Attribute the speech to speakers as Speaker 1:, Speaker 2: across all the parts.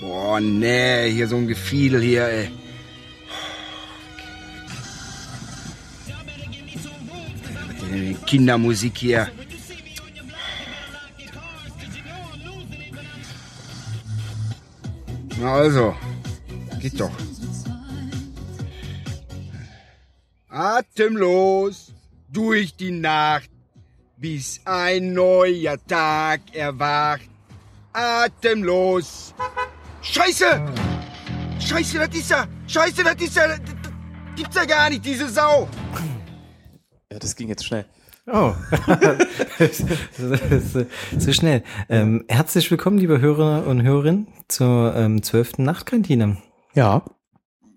Speaker 1: Boah, nee, hier so ein Gefiedel hier, ey. Kindermusik hier. Na also, geht doch. Atemlos durch die Nacht, bis ein neuer Tag erwacht. Atemlos. Scheiße! Scheiße, das ist er! Scheiße, das ist er! Das gibt's ja gar nicht, diese Sau!
Speaker 2: Ja, das ging jetzt schnell.
Speaker 3: Oh, so, schnell. Ähm, herzlich willkommen, liebe Hörer und Hörerinnen, zur ähm, zwölften Nachtkantine.
Speaker 2: Ja.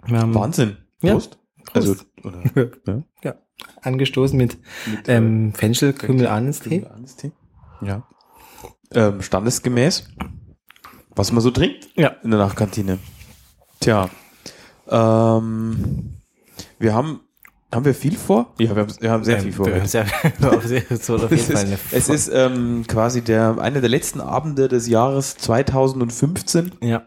Speaker 3: Ähm,
Speaker 2: Wahnsinn.
Speaker 3: Ja.
Speaker 2: Prost. Also, oder, ja.
Speaker 3: ja, angestoßen mit,
Speaker 2: Mit,
Speaker 3: ähm, Fenchel, Kümmel, Anis-Tee.
Speaker 2: Anis-Tee. Ja. Ähm, standesgemäß. Was man so trinkt
Speaker 3: Ja.
Speaker 2: in der Nachtkantine. Tja. Ähm, wir haben, haben wir viel vor? Ja, wir haben, wir haben sehr viel vor.
Speaker 3: Ähm, sehr, sehr, so auf jeden
Speaker 2: Es
Speaker 3: Fall
Speaker 2: ist, es ist ähm, quasi der, einer der letzten Abende des Jahres 2015.
Speaker 3: ja,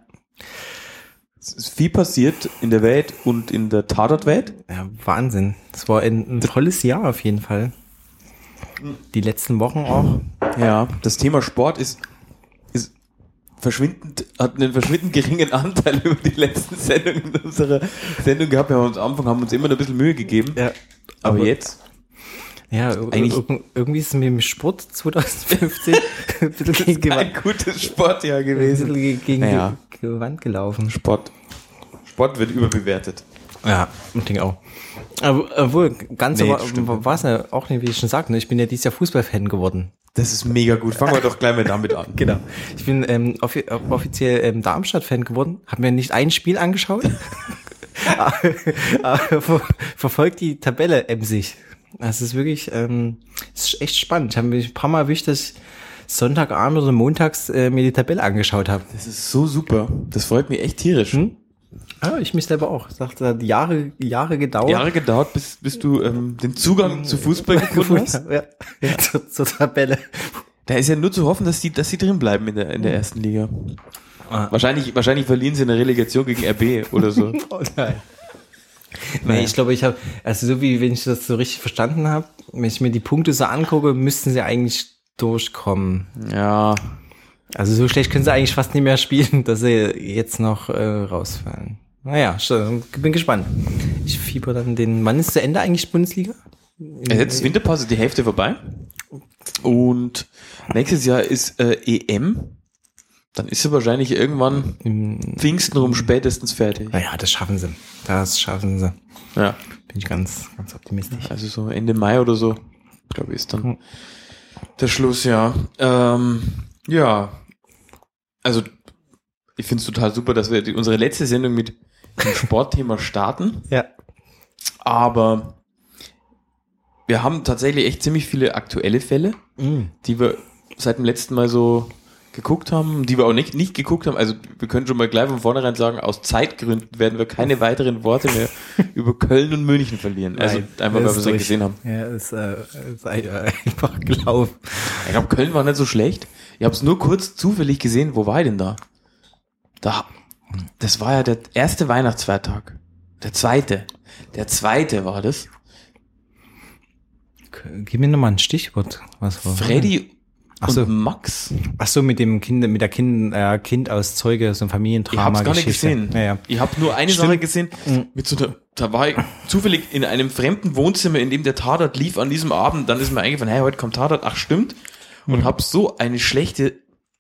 Speaker 2: Es ist viel passiert in der Welt und in der Tatortwelt.
Speaker 3: ja, Wahnsinn. Es war ein, ein tolles Jahr auf jeden Fall. Die letzten Wochen auch.
Speaker 2: Ja, das Thema Sport ist verschwindend, hat einen verschwindend geringen Anteil über die letzten Sendungen unserer Sendung gehabt. Wir haben uns am Anfang haben uns immer noch ein bisschen Mühe gegeben.
Speaker 3: Ja,
Speaker 2: aber,
Speaker 3: aber-
Speaker 2: jetzt,
Speaker 3: Ja,
Speaker 2: Eigentlich-
Speaker 3: ir- irgendwie ist es mit dem Sport 2015 ein bisschen gegen
Speaker 2: ein gutes Sportjahr
Speaker 3: ein
Speaker 2: gewesen.
Speaker 3: bisschen ge- gegen
Speaker 2: Naja.
Speaker 3: die Wand gelaufen.
Speaker 2: Sport. Sport wird überbewertet.
Speaker 3: Ja, ich denke auch. Aber, obwohl, ganz
Speaker 2: Nee,
Speaker 3: so war es ja auch nicht, wie ich schon sagte. ne? Ich bin ja dieses Jahr Fußballfan geworden.
Speaker 2: Das ist mega gut. Fangen wir doch gleich mal damit an.
Speaker 3: Genau. Ich bin ähm, offi offiziell ähm, Darmstadt-Fan geworden. Habe mir nicht ein Spiel angeschaut. ver verfolgt die Tabelle emsig. Das ist wirklich, ähm, das ist echt spannend. Ich habe mich ein paar Mal erwischt, dass ich Sonntagabend oder montags äh, mir die Tabelle angeschaut habe.
Speaker 2: Das ist so super. Das freut mich echt tierisch.
Speaker 3: Hm? Ah, ich mich selber auch. Ich dachte, hat Jahre, Jahre gedauert.
Speaker 2: Jahre gedauert, bis, bis du ähm, den Zugang zu Fußball gefunden hast.
Speaker 3: Ja, ja, zur, zur Tabelle.
Speaker 2: Da ist ja nur zu hoffen, dass die, dass sie drin bleiben in der, in der ersten Liga.
Speaker 3: Ah.
Speaker 2: Wahrscheinlich, wahrscheinlich verlieren sie eine Relegation gegen RB oder so.
Speaker 3: Oh nein. Nee, ich glaube, ich habe, also so wie wenn ich das so richtig verstanden habe, wenn ich mir die Punkte so angucke, müssten sie eigentlich durchkommen.
Speaker 2: ja,
Speaker 3: Also so schlecht können sie eigentlich fast nicht mehr spielen, dass sie jetzt noch äh, rausfallen. Naja, bin gespannt. Ich fieber dann den, wann ist zu Ende eigentlich Bundesliga?
Speaker 2: jetzt ist Winterpause die Hälfte vorbei. Und nächstes Jahr ist äh, EM. Dann ist sie wahrscheinlich irgendwann
Speaker 3: Im,
Speaker 2: Pfingsten rum spätestens fertig.
Speaker 3: naja, das schaffen sie. Das schaffen sie.
Speaker 2: Ja,
Speaker 3: Bin ich ganz, ganz optimistisch.
Speaker 2: also so Ende Mai oder so, glaube ich, ist dann der Schluss, ja. Ähm, ja, also ich finde es total super, dass wir die, unsere letzte Sendung mit dem Sportthema starten.
Speaker 3: Ja.
Speaker 2: Aber wir haben tatsächlich echt ziemlich viele aktuelle Fälle,
Speaker 3: Mm.
Speaker 2: die wir seit dem letzten Mal so geguckt haben, die wir auch nicht, nicht geguckt haben. Also wir können schon mal gleich von vornherein sagen, aus Zeitgründen werden wir keine weiteren Worte mehr über Köln und München verlieren. Also
Speaker 3: Nein,
Speaker 2: einfach, weil wir es gesehen haben.
Speaker 3: Ja, ist, äh, ist äh, einfach gelaufen.
Speaker 2: Ich glaube, Köln war nicht so schlecht. Ich habe es nur kurz zufällig gesehen. Wo war ich denn da? Da. Das war ja der erste Weihnachtsfeiertag. Der zweite. Der zweite war das.
Speaker 3: Gib mir nochmal ein Stichwort. Was war
Speaker 2: Freddy
Speaker 3: Ach so.
Speaker 2: und Max.
Speaker 3: Ach so, mit dem Kind, mit der Kind, äh, Kind aus Zeuge, so ein
Speaker 2: Ich
Speaker 3: Familiendrama.
Speaker 2: hab's gar nicht
Speaker 3: Geschichte.
Speaker 2: gesehen.
Speaker 3: Ja, ja.
Speaker 2: Ich habe nur eine
Speaker 3: Stimmt.
Speaker 2: Sache gesehen. Mit so einer, da war ich zufällig in einem fremden Wohnzimmer, in dem der Tatort lief an diesem Abend. Dann ist mir eingefallen, hey, heute kommt Tatort. Ach, stimmt. Und
Speaker 3: Mhm.
Speaker 2: hab so eine schlechte,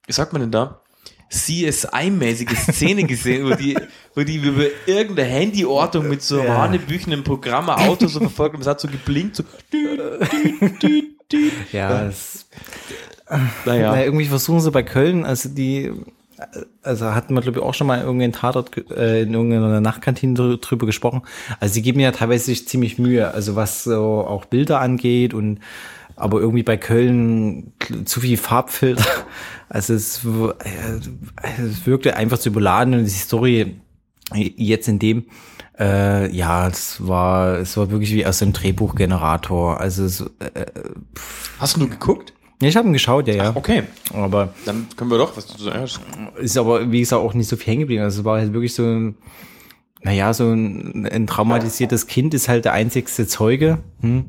Speaker 2: wie sagt man denn da? CSI-mäßige Szene gesehen, wo die, wo die über irgendeine Handyortung mit so
Speaker 3: Ja.
Speaker 2: hanebüchenen Programm ein Auto so verfolgt und es hat so geblinkt, so.
Speaker 3: Ja, es,
Speaker 2: Naja.
Speaker 3: naja, irgendwie versuchen sie bei Köln, also die, also hatten wir glaube ich auch schon mal irgendeinen Tatort äh, in irgendeiner Nachtkantine drü- drüber gesprochen. Also sie geben ja teilweise sich ziemlich Mühe, also was so auch Bilder angeht und aber irgendwie bei Köln zu viel Farbfilter. Also es, äh, es wirkte einfach zu überladen und die Story jetzt in dem äh, ja, es war es war wirklich wie aus einem Drehbuchgenerator. Also es, äh,
Speaker 2: Hast du geguckt?
Speaker 3: Ja, ich habe ihn geschaut, ja, ja.
Speaker 2: Okay,
Speaker 3: Aber
Speaker 2: dann können wir doch was dazu sagen.
Speaker 3: ist aber, wie gesagt, auch nicht so viel hängen geblieben. Also es war halt wirklich so ein, naja, so ein, ein traumatisiertes Kind ist halt der einzigste Zeuge. Hm?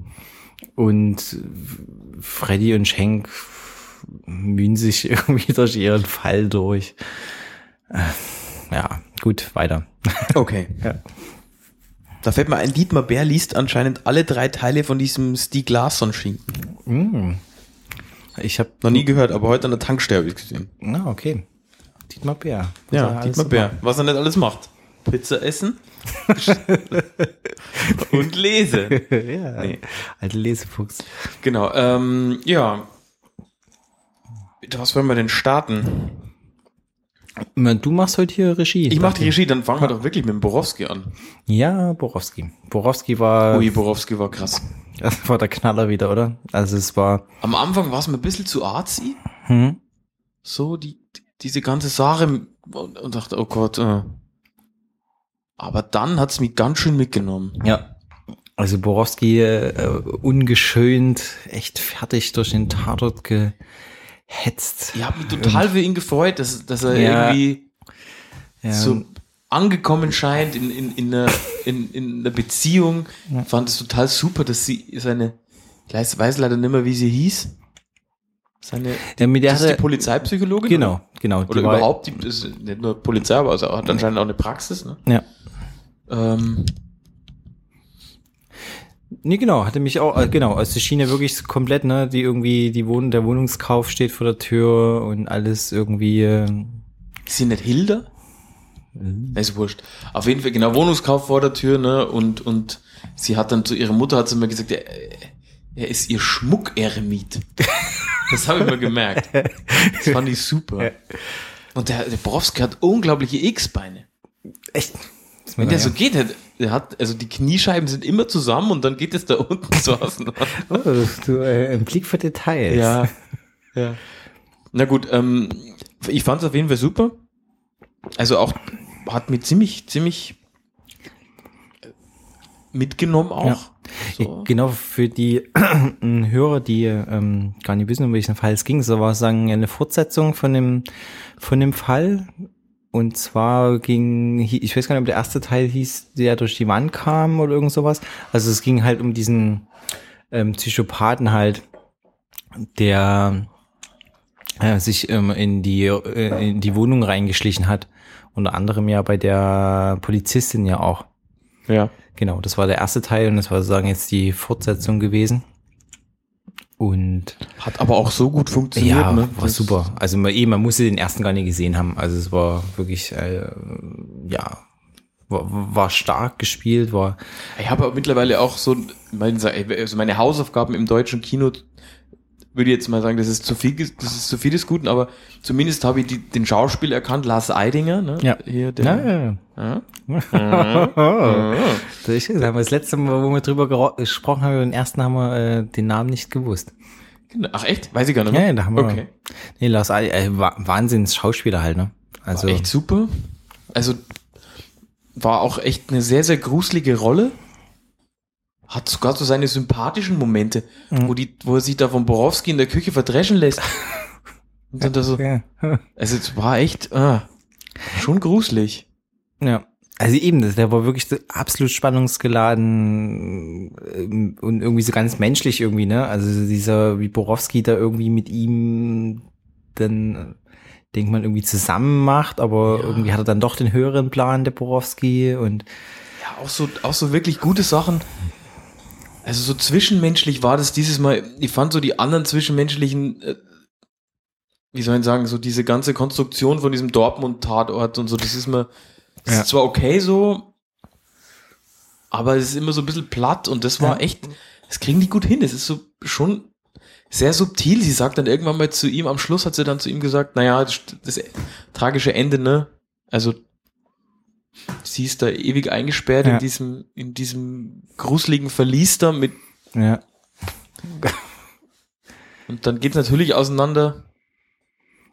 Speaker 3: Und Freddy und Schenk mühen sich irgendwie durch ihren Fall durch. Äh, Ja, gut, weiter.
Speaker 2: Okay.
Speaker 3: Ja.
Speaker 2: Da fällt mir ein, Dietmar Bär liest anscheinend alle drei Teile von diesem Stieg Larsson-Schinken.
Speaker 3: Ich habe,
Speaker 2: Noch nie gehört, aber heute an der Tankstelle habe ich gesehen.
Speaker 3: na okay, Dietmar Bär. Was
Speaker 2: Ja, Dietmar Bär. Was er nicht alles macht. Pizza essen und lese.
Speaker 3: ja,
Speaker 2: Nee.
Speaker 3: alte Lesefuchs.
Speaker 2: Genau, ähm, ja. Was wollen wir denn starten?
Speaker 3: Du machst heute hier Regie.
Speaker 2: Ich mache die Regie, dann fangen wir doch wirklich mit dem Borowski an.
Speaker 3: Ja, Borowski. Borowski war,
Speaker 2: Ui, Borowski war krass.
Speaker 3: das war der Knaller wieder, oder? Also es war,
Speaker 2: Am Anfang war es mir ein bisschen zu artsy.
Speaker 3: hm,
Speaker 2: So, die, die- diese ganze Sache und, und dachte, oh Gott. Äh. Aber dann hat's mich ganz schön mitgenommen.
Speaker 3: ja. Also Borowski äh, ungeschönt, echt fertig durch den Tatort gehetzt.
Speaker 2: Ich habe mich total für ihn gefreut, dass, dass er
Speaker 3: Ja.
Speaker 2: irgendwie
Speaker 3: Ja,
Speaker 2: so angekommen scheint in, in, in, einer, in, in einer Beziehung. Ich fand es total super, dass sie seine, ich weiß, leider nicht mehr, wie sie hieß. Seine,
Speaker 3: ja, mit der
Speaker 2: das ist die Polizeipsychologin?
Speaker 3: genau, genau.
Speaker 2: Oder, oder überhaupt, die ist nicht nur Polizei, aber also hat anscheinend auch eine Praxis. Ne?
Speaker 3: Ja.
Speaker 2: Ähm,
Speaker 3: Nee, genau, hatte mich auch, äh, genau, also die Schiene wirklich komplett, ne, die irgendwie, die Wohn der Wohnungskauf steht vor der Tür und alles irgendwie, äh,
Speaker 2: ist sie nicht Hilda?
Speaker 3: Mhm.
Speaker 2: Ist wurscht. Auf jeden Fall, genau, Wohnungskauf vor der Tür, ne? Und, und sie hat dann zu ihrer Mutter hat sie mir gesagt, er, er ist ihr Schmuckeremit. das habe ich mir gemerkt. Das fand ich super. Und der, der Borowski hat unglaubliche X-Beine.
Speaker 3: echt.
Speaker 2: Wenn der so geht, der, hat, also die Kniescheiben sind immer zusammen und dann geht es da unten so auseinander.
Speaker 3: Oh, du, äh, ein Blick für Details.
Speaker 2: Ja. ja. Na gut, ähm, ich fand es auf jeden Fall super. Also auch hat mir ziemlich, ziemlich äh, mitgenommen auch.
Speaker 3: Ja.
Speaker 2: So.
Speaker 3: Genau, für die äh, Hörer, die ähm, gar nicht wissen, um welchen Fall es ging, so war es sagen eine Fortsetzung von dem, von dem Fall. Und zwar ging, ich weiß gar nicht, ob der erste Teil hieß, der durch die Wand kam oder irgend sowas. Also es ging halt um diesen ähm, Psychopathen halt, der äh, sich ähm, in die äh, in die Wohnung reingeschlichen hat. Unter anderem ja bei der Polizistin ja auch.
Speaker 2: Ja.
Speaker 3: Genau, das war der erste Teil und das war sozusagen jetzt die Fortsetzung gewesen. Und
Speaker 2: Hat aber auch so gut funktioniert.
Speaker 3: ja,
Speaker 2: ne?
Speaker 3: war
Speaker 2: Das-
Speaker 3: super. Also man, eh, man musste den ersten gar nicht gesehen haben. Also es war wirklich, äh, ja, war, war stark gespielt, war
Speaker 2: Ich habe mittlerweile auch so, meine, also meine Hausaufgaben im deutschen Kino, würde ich jetzt mal sagen, das ist zu viel, das ist zu viel des Guten, aber zumindest habe ich die, den Schauspieler erkannt, Lars Eidinger, ne?
Speaker 3: Ja.
Speaker 2: Hier, der,
Speaker 3: ja,
Speaker 2: ja.
Speaker 3: ja. Das ist- haben wir das letzte Mal, wo wir drüber gesprochen haben, den ersten haben wir äh, den Namen nicht gewusst.
Speaker 2: Genau. Ach echt? Weiß ich gar nicht
Speaker 3: Ja,
Speaker 2: mehr.
Speaker 3: ja, da haben wir.
Speaker 2: Okay.
Speaker 3: Nee, Lars Ei- äh, Wa- Wahnsinns Schauspieler halt, ne? Also
Speaker 2: War echt super. Also war auch echt eine sehr, sehr gruselige Rolle. Hat sogar so seine sympathischen Momente,
Speaker 3: Mhm.
Speaker 2: wo, die, wo er sich da von Borowski in der Küche verdreschen lässt. Und dann da so,
Speaker 3: ja.
Speaker 2: also es war echt ah, schon gruselig.
Speaker 3: Ja. Also eben, das- der war wirklich so absolut spannungsgeladen ähm, und irgendwie so ganz menschlich irgendwie, ne? Also dieser, wie Borowski da irgendwie mit ihm dann, äh, denkt man, irgendwie zusammen macht, aber irgendwie hat er dann doch den höheren Plan, der Borowski und
Speaker 2: Ja, auch so, auch so wirklich gute Sachen. Also so zwischenmenschlich war das dieses Mal, ich fand so die anderen zwischenmenschlichen, äh, wie soll ich sagen, so diese ganze Konstruktion von diesem Dortmund-Tatort und so, das ist mir, das
Speaker 3: Ja.
Speaker 2: ist zwar okay so, aber es ist immer so ein bisschen platt und das war echt, das kriegen die gut hin, es ist so schon sehr subtil. Sie sagt dann irgendwann mal zu ihm, am Schluss hat sie dann zu ihm gesagt, naja, das, das tragische Ende, ne? Also sie ist da ewig eingesperrt
Speaker 3: Ja.
Speaker 2: in diesem, in diesem gruseligen Verlies da mit,
Speaker 3: ja.
Speaker 2: und dann geht's natürlich auseinander.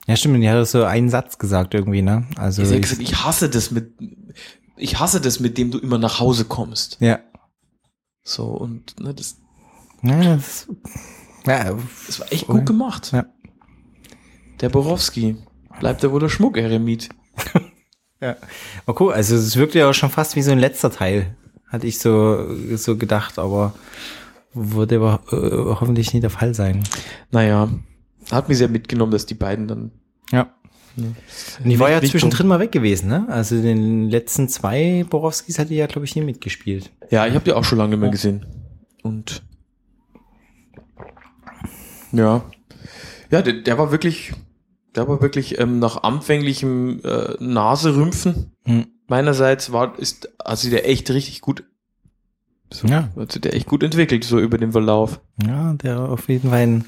Speaker 3: Ja, stimmt, und die hat so einen Satz gesagt irgendwie, ne? Also
Speaker 2: Sie hat gesagt, ich hasse das mit, ich hasse das, mit dem du immer nach Hause kommst.
Speaker 3: ja.
Speaker 2: So, und, ne, das,
Speaker 3: Ja, das, Ja,
Speaker 2: Das war echt gut gemacht.
Speaker 3: Ja.
Speaker 2: Der Borowski. Bleibt er wohl der Schmuck-Eremit.
Speaker 3: Ja. Mal gucken, also es wirkt ja auch schon fast wie so ein letzter Teil, hatte ich so, so gedacht, aber würde aber äh, hoffentlich nicht der Fall sein.
Speaker 2: Naja, hat mich sehr mitgenommen, dass die beiden dann.
Speaker 3: Ja. Und ich war ja zwischendrin mal weg gewesen, ne? Also den letzten zwei Borowskis hatte ich ja, glaube ich, nie mitgespielt.
Speaker 2: Ja, ich habe die auch schon lange nicht mehr gesehen. Und ja, ja, der, der war wirklich, der war wirklich ähm, nach anfänglichem äh, Naserümpfen
Speaker 3: Hm.
Speaker 2: meinerseits war ist also der echt richtig gut. So,
Speaker 3: Ja.
Speaker 2: hat sich der echt gut entwickelt so über den Verlauf.
Speaker 3: Ja, der auf jeden Fall ein,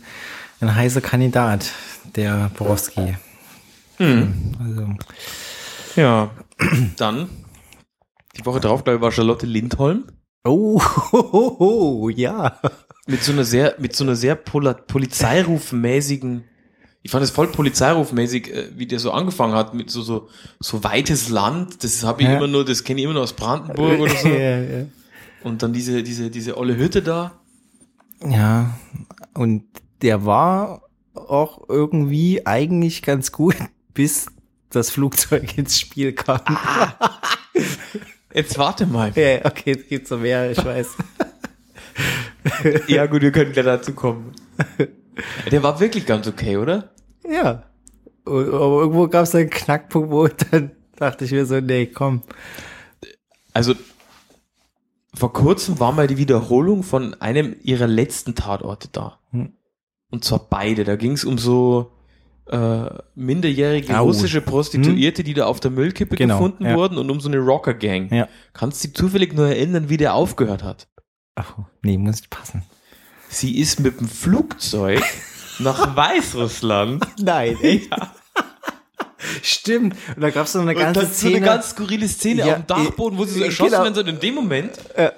Speaker 3: ein heißer Kandidat, der Borowski. Also,
Speaker 2: Ja, dann die Woche drauf glaube ich war Charlotte Lindholm
Speaker 3: oh, ho, ho, ho, ja.
Speaker 2: mit so einer sehr mit so einer sehr Pola Polizeirufmäßigen ich fand es voll Polizeirufmäßig, äh, wie der so angefangen hat mit so so so weites Land. Das habe ich
Speaker 3: Ja.
Speaker 2: immer nur, das kenne ich immer nur aus Brandenburg oder so.
Speaker 3: ja, ja.
Speaker 2: Und dann diese diese diese olle Hütte da.
Speaker 3: Ja, und der war auch irgendwie eigentlich ganz gut, bis das Flugzeug ins Spiel kam.
Speaker 2: Jetzt warte mal.
Speaker 3: Ja, okay, jetzt gibt's noch mehr, ich weiß.
Speaker 2: Ja gut, wir können gleich dazu kommen. Der war wirklich ganz okay, oder?
Speaker 3: Ja. Und, aber irgendwo gab es einen Knackpunkt, wo dann dachte ich mir so, nee, komm.
Speaker 2: Also vor kurzem war mal die Wiederholung von einem ihrer letzten Tatorte da.
Speaker 3: Hm.
Speaker 2: Und zwar beide. Da ging es um so äh, minderjährige
Speaker 3: Au.
Speaker 2: russische Prostituierte, die da auf der Müllkippe
Speaker 3: Genau,
Speaker 2: gefunden
Speaker 3: ja.
Speaker 2: wurden und um so eine Rocker-Gang.
Speaker 3: Ja.
Speaker 2: Kannst du dich zufällig nur erinnern, wie der aufgehört hat?
Speaker 3: Ach, nee, muss nicht passen.
Speaker 2: Sie ist mit dem Flugzeug nach Weißrussland.
Speaker 3: Nein, echt? Stimmt. Und da gab es noch eine
Speaker 2: Und
Speaker 3: ganze
Speaker 2: das ist so
Speaker 3: Szene.
Speaker 2: eine ganz skurrile Szene
Speaker 3: Ja,
Speaker 2: auf dem Dachboden, wo sie so
Speaker 3: äh,
Speaker 2: erschossen
Speaker 3: genau.
Speaker 2: werden sollen. In dem Moment
Speaker 3: Ja.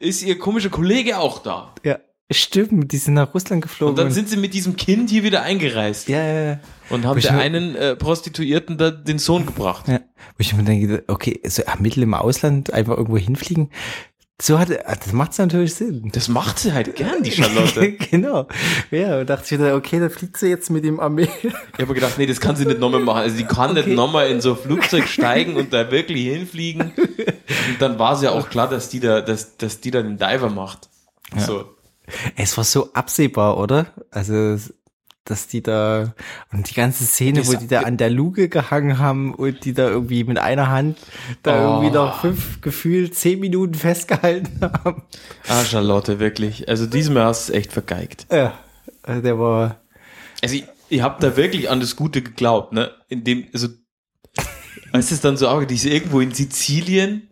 Speaker 2: ist ihr komischer Kollege auch da.
Speaker 3: ja, stimmt, die sind nach Russland geflogen.
Speaker 2: Und dann sind sie mit diesem Kind hier wieder eingereist.
Speaker 3: ja, ja, ja.
Speaker 2: Und haben der einen äh, Prostituierten da den Sohn gebracht.
Speaker 3: Ja, wo ich mir denke, okay, so ah, mittel im Ausland einfach irgendwo hinfliegen, so hat, ah, das macht natürlich Sinn.
Speaker 2: Das macht sie halt gern, die Charlotte.
Speaker 3: genau. Ja, und dachte ich wieder, okay, dann fliegt sie jetzt mit dem Armee.
Speaker 2: Ich habe gedacht, nee, das kann sie nicht nochmal machen. Also die kann nicht nochmal in so ein Flugzeug steigen und da wirklich hinfliegen. Und dann war es ja auch klar, dass die da, dass, dass die da den Diver macht. So.
Speaker 3: Es war so absehbar, oder? Also, dass die da, und die ganze Szene, wo die da an der Luke gehangen haben und die da irgendwie mit einer Hand da
Speaker 2: Oh.
Speaker 3: irgendwie noch fünf, gefühlt zehn Minuten festgehalten haben.
Speaker 2: Ah, Charlotte, wirklich. Also diesmal hast du es echt vergeigt.
Speaker 3: Ja, also der war,
Speaker 2: Also ich, ich habe da wirklich an das Gute geglaubt, ne? In dem, also als es dann so auch, die ist irgendwo in Sizilien.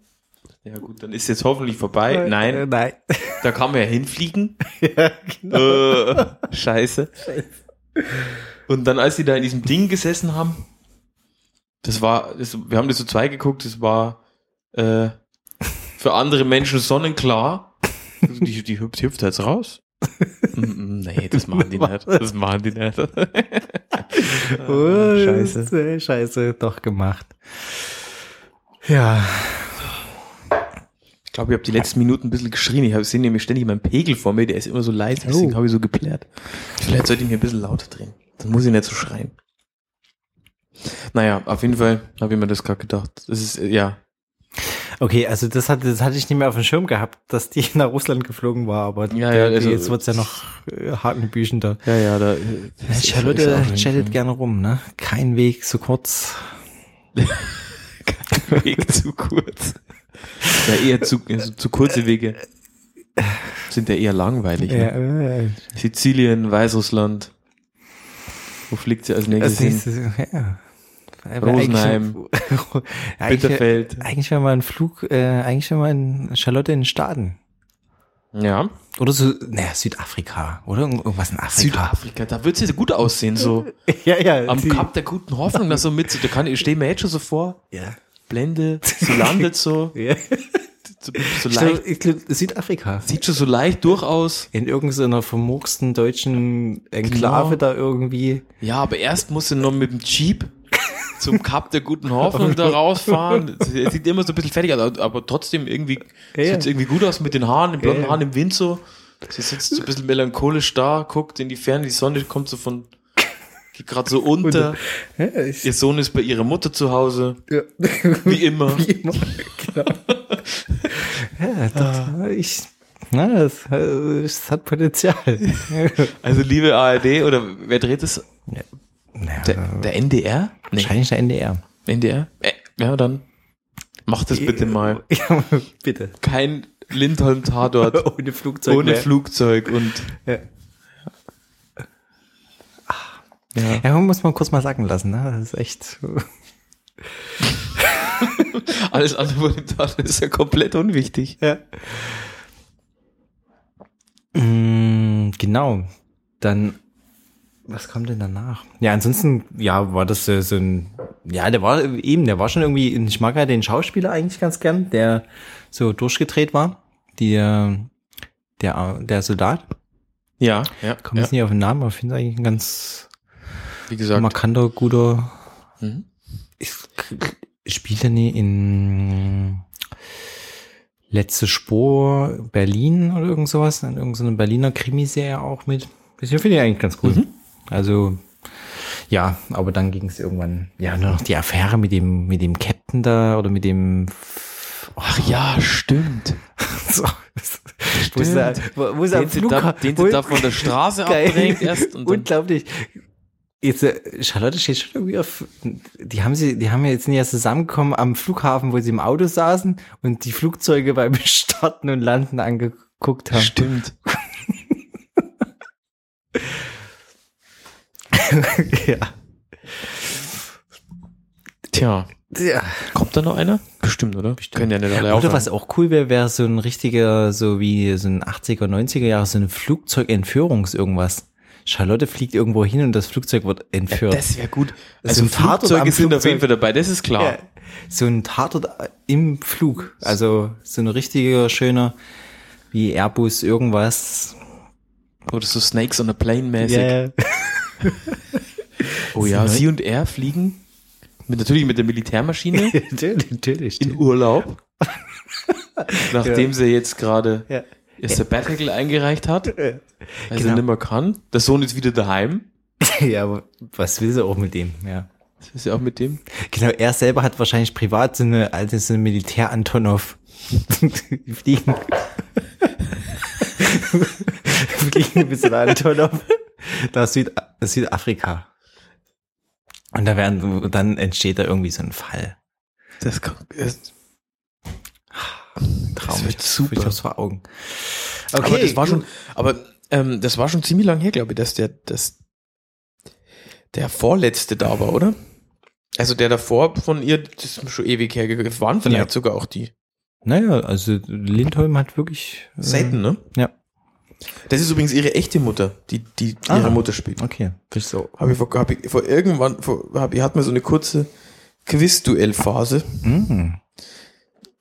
Speaker 2: Ja gut, dann ist jetzt hoffentlich vorbei.
Speaker 3: äh,
Speaker 2: Nein,
Speaker 3: nein.
Speaker 2: da kann man ja hinfliegen.
Speaker 3: ja, genau.
Speaker 2: äh, scheiße. Und dann, als sie da in diesem Ding gesessen haben, das war, das, wir haben das so zwei geguckt, das war äh, für andere Menschen sonnenklar. Also Die, die hüpft, hüpft jetzt raus. Mm, mm, nee, das machen die nicht. Das machen die nicht.
Speaker 3: Oh,
Speaker 2: scheiße.
Speaker 3: Scheiße. Doch gemacht. Ja,
Speaker 2: glaube, ich habe die letzten Minuten ein bisschen geschrien. Ich habe sehe nämlich ständig meinen Pegel vor mir, der ist immer so leise, deswegen
Speaker 3: Oh.
Speaker 2: habe ich so geplärt. Vielleicht sollte ich mir ein bisschen lauter drehen. Dann muss ich nicht so schreien. Naja, auf jeden Fall habe ich mir das gerade gedacht. Das ist, äh, ja,
Speaker 3: okay, also das, hat, das hatte ich nicht mehr auf dem Schirm gehabt, dass die nach Russland geflogen war, aber
Speaker 2: Ja, ja, also-
Speaker 3: jetzt wird's ja noch äh, hakenbüchender.
Speaker 2: ja, ja, da.
Speaker 3: Ja, Charlotte chattet gerne rum, ne? Kein Weg zu kurz.
Speaker 2: Weg zu kurz. Ja, eher zu, also zu kurze Wege sind ja eher langweilig. Ne?
Speaker 3: äh,
Speaker 2: Sizilien, Weißrussland. Wo fliegt sie als nächstes hin?
Speaker 3: ja.
Speaker 2: Rosenheim.
Speaker 3: Eigentlich,
Speaker 2: Bitterfeld.
Speaker 3: eigentlich wäre mal ein Flug, äh, eigentlich wäre mal ein Charlotte in den Staaten.
Speaker 2: Ja.
Speaker 3: Oder so, naja, Südafrika, oder? Irgend- Irgendwas in Afrika.
Speaker 2: Südafrika, da wird sie gut aussehen, so.
Speaker 3: Ja, ja.
Speaker 2: Am Kap der guten Hoffnung, da so mit, da kann ich, steh mir jetzt schon so vor,
Speaker 3: Ja.
Speaker 2: Blende, sie landet so,
Speaker 3: ja.
Speaker 2: so, so leicht,
Speaker 3: ich glaub, Südafrika.
Speaker 2: sieht schon so leicht durch aus.
Speaker 3: In irgendeiner vermurksten deutschen Enklave
Speaker 2: Genau.
Speaker 3: da irgendwie.
Speaker 2: Ja, aber erst muss sie noch mit dem Jeep zum Kap der guten Hoffnung da rausfahren. Sie sieht immer so ein bisschen fertig aus, aber trotzdem irgendwie,
Speaker 3: Ja, ja.
Speaker 2: sieht irgendwie gut aus mit den Haaren, den blonden
Speaker 3: ja.
Speaker 2: Haaren im Wind so. Sie sitzt so ein bisschen melancholisch da, guckt in die Ferne, die Sonne kommt so von, geht gerade so unter.
Speaker 3: Ja, ich,
Speaker 2: Ihr Sohn ist bei ihrer Mutter zu Hause,
Speaker 3: ja.
Speaker 2: wie immer.
Speaker 3: Wie immer. Genau. ja, doch, ich, na, es, es hat Potenzial.
Speaker 2: Also liebe ARD, oder wer dreht es?
Speaker 3: Naja,
Speaker 2: Der, der NDR? Nee,
Speaker 3: wahrscheinlich der NDR.
Speaker 2: NDR? Äh, ja, dann macht das bitte mal.
Speaker 3: Ja, bitte.
Speaker 2: Kein Lindholm-Tatort
Speaker 3: Ohne Flugzeug.
Speaker 2: ohne
Speaker 3: mehr.
Speaker 2: Flugzeug und
Speaker 3: Ja.
Speaker 2: Ja.
Speaker 3: Ja, muss man kurz mal sacken lassen, ne? Das ist echt.
Speaker 2: alles andere von dem Tatort ist ja komplett unwichtig.
Speaker 3: Ja. Mm, genau. Dann, was kommt denn danach? Ja, ansonsten, ja, war das so, so ein, ja, der war eben, der war schon irgendwie, ich mag ja den Schauspieler eigentlich ganz gern, der so durchgedreht war. Die, äh, der, der Soldat.
Speaker 2: Ja, ja.
Speaker 3: Komm
Speaker 2: ja.
Speaker 3: jetzt nicht auf den Namen, aber ich finde eigentlich ein ganz
Speaker 2: Wie gesagt,
Speaker 3: markanter, guter.
Speaker 2: Mhm.
Speaker 3: Ich, spielt er nie in Letzte Spur Berlin oder irgend sowas? In irgendeiner Berliner Krimiserie auch mit. Das finde ich eigentlich ganz cool.
Speaker 2: Mhm.
Speaker 3: Also, ja, aber dann ging es irgendwann, ja, nur noch die Affäre mit dem, mit dem Captain da oder mit dem,
Speaker 2: ach ja, stimmt.
Speaker 3: so, wo sie, da- wo, am
Speaker 2: Den sie, da, den sie da von der Straße
Speaker 3: Geil.
Speaker 2: abdrängt erst und dann,
Speaker 3: Unglaublich. Jetzt, äh, Charlotte steht schon irgendwie auf, die haben sie, die haben ja jetzt nicht erst zusammengekommen am Flughafen, wo sie im Auto saßen und die Flugzeuge beim Starten und Landen angeguckt haben.
Speaker 2: stimmt.
Speaker 3: ja.
Speaker 2: Tja,
Speaker 3: ja.
Speaker 2: kommt da noch einer? Bestimmt, oder? Können ja nicht alle
Speaker 3: Oder
Speaker 2: aufhören.
Speaker 3: was auch cool wäre, wäre so ein richtiger, so wie so ein 80er, 90er Jahre, so ein Flugzeugentführungs irgendwas. Charlotte fliegt irgendwo hin und das Flugzeug wird entführt.
Speaker 2: Das wäre gut.
Speaker 3: Also
Speaker 2: Also
Speaker 3: am
Speaker 2: sind auf jeden Fall dabei, das ist klar.
Speaker 3: Ja, so ein Tatort im Flug. Also so ein richtiger, schöner, wie Airbus irgendwas.
Speaker 2: Oder so Snakes on a Plane mäßig.
Speaker 3: Ja,
Speaker 2: Oh ja, sie und er fliegen mit, natürlich mit der Militärmaschine
Speaker 3: natürlich, natürlich.
Speaker 2: in Urlaub. Nachdem sie jetzt gerade
Speaker 3: Ja.
Speaker 2: Ihr Sabbatical eingereicht hat, weil sie
Speaker 3: Genau.
Speaker 2: nicht mehr kann. Der Sohn ist wieder daheim.
Speaker 3: ja, aber was will sie auch mit dem? Ja.
Speaker 2: Das ist ja auch mit dem.
Speaker 3: Genau, er selber hat wahrscheinlich privat so eine alte so eine Militär-Antonov. Fliegen. fliegen bis in Antonov nach Süd Südafrika. Und da werden, dann entsteht da irgendwie so ein Fall.
Speaker 2: Das, kommt- das,
Speaker 3: Traum.
Speaker 2: wird
Speaker 3: ich,
Speaker 2: super.
Speaker 3: Ich hab's vor Augen.
Speaker 2: aber das war schon, aber ähm, das war schon ziemlich lang her, glaube ich, dass der, dass der vorletzte da war, oder? Also der davor von ihr, das ist schon ewig her, das waren vielleicht
Speaker 3: Ja.
Speaker 2: sogar auch die.
Speaker 3: Naja, also Lindholm hat wirklich. äh,
Speaker 2: Seiten, ne?
Speaker 3: Ja.
Speaker 2: Das ist übrigens ihre echte Mutter, die, die
Speaker 3: Ah.
Speaker 2: ihre Mutter spielt.
Speaker 3: Okay. Das so.
Speaker 2: Habe ich vor, hab ich vor irgendwann, vor, hab, ich hatte mal so eine kurze Quiz-Duell-Phase
Speaker 3: Mm.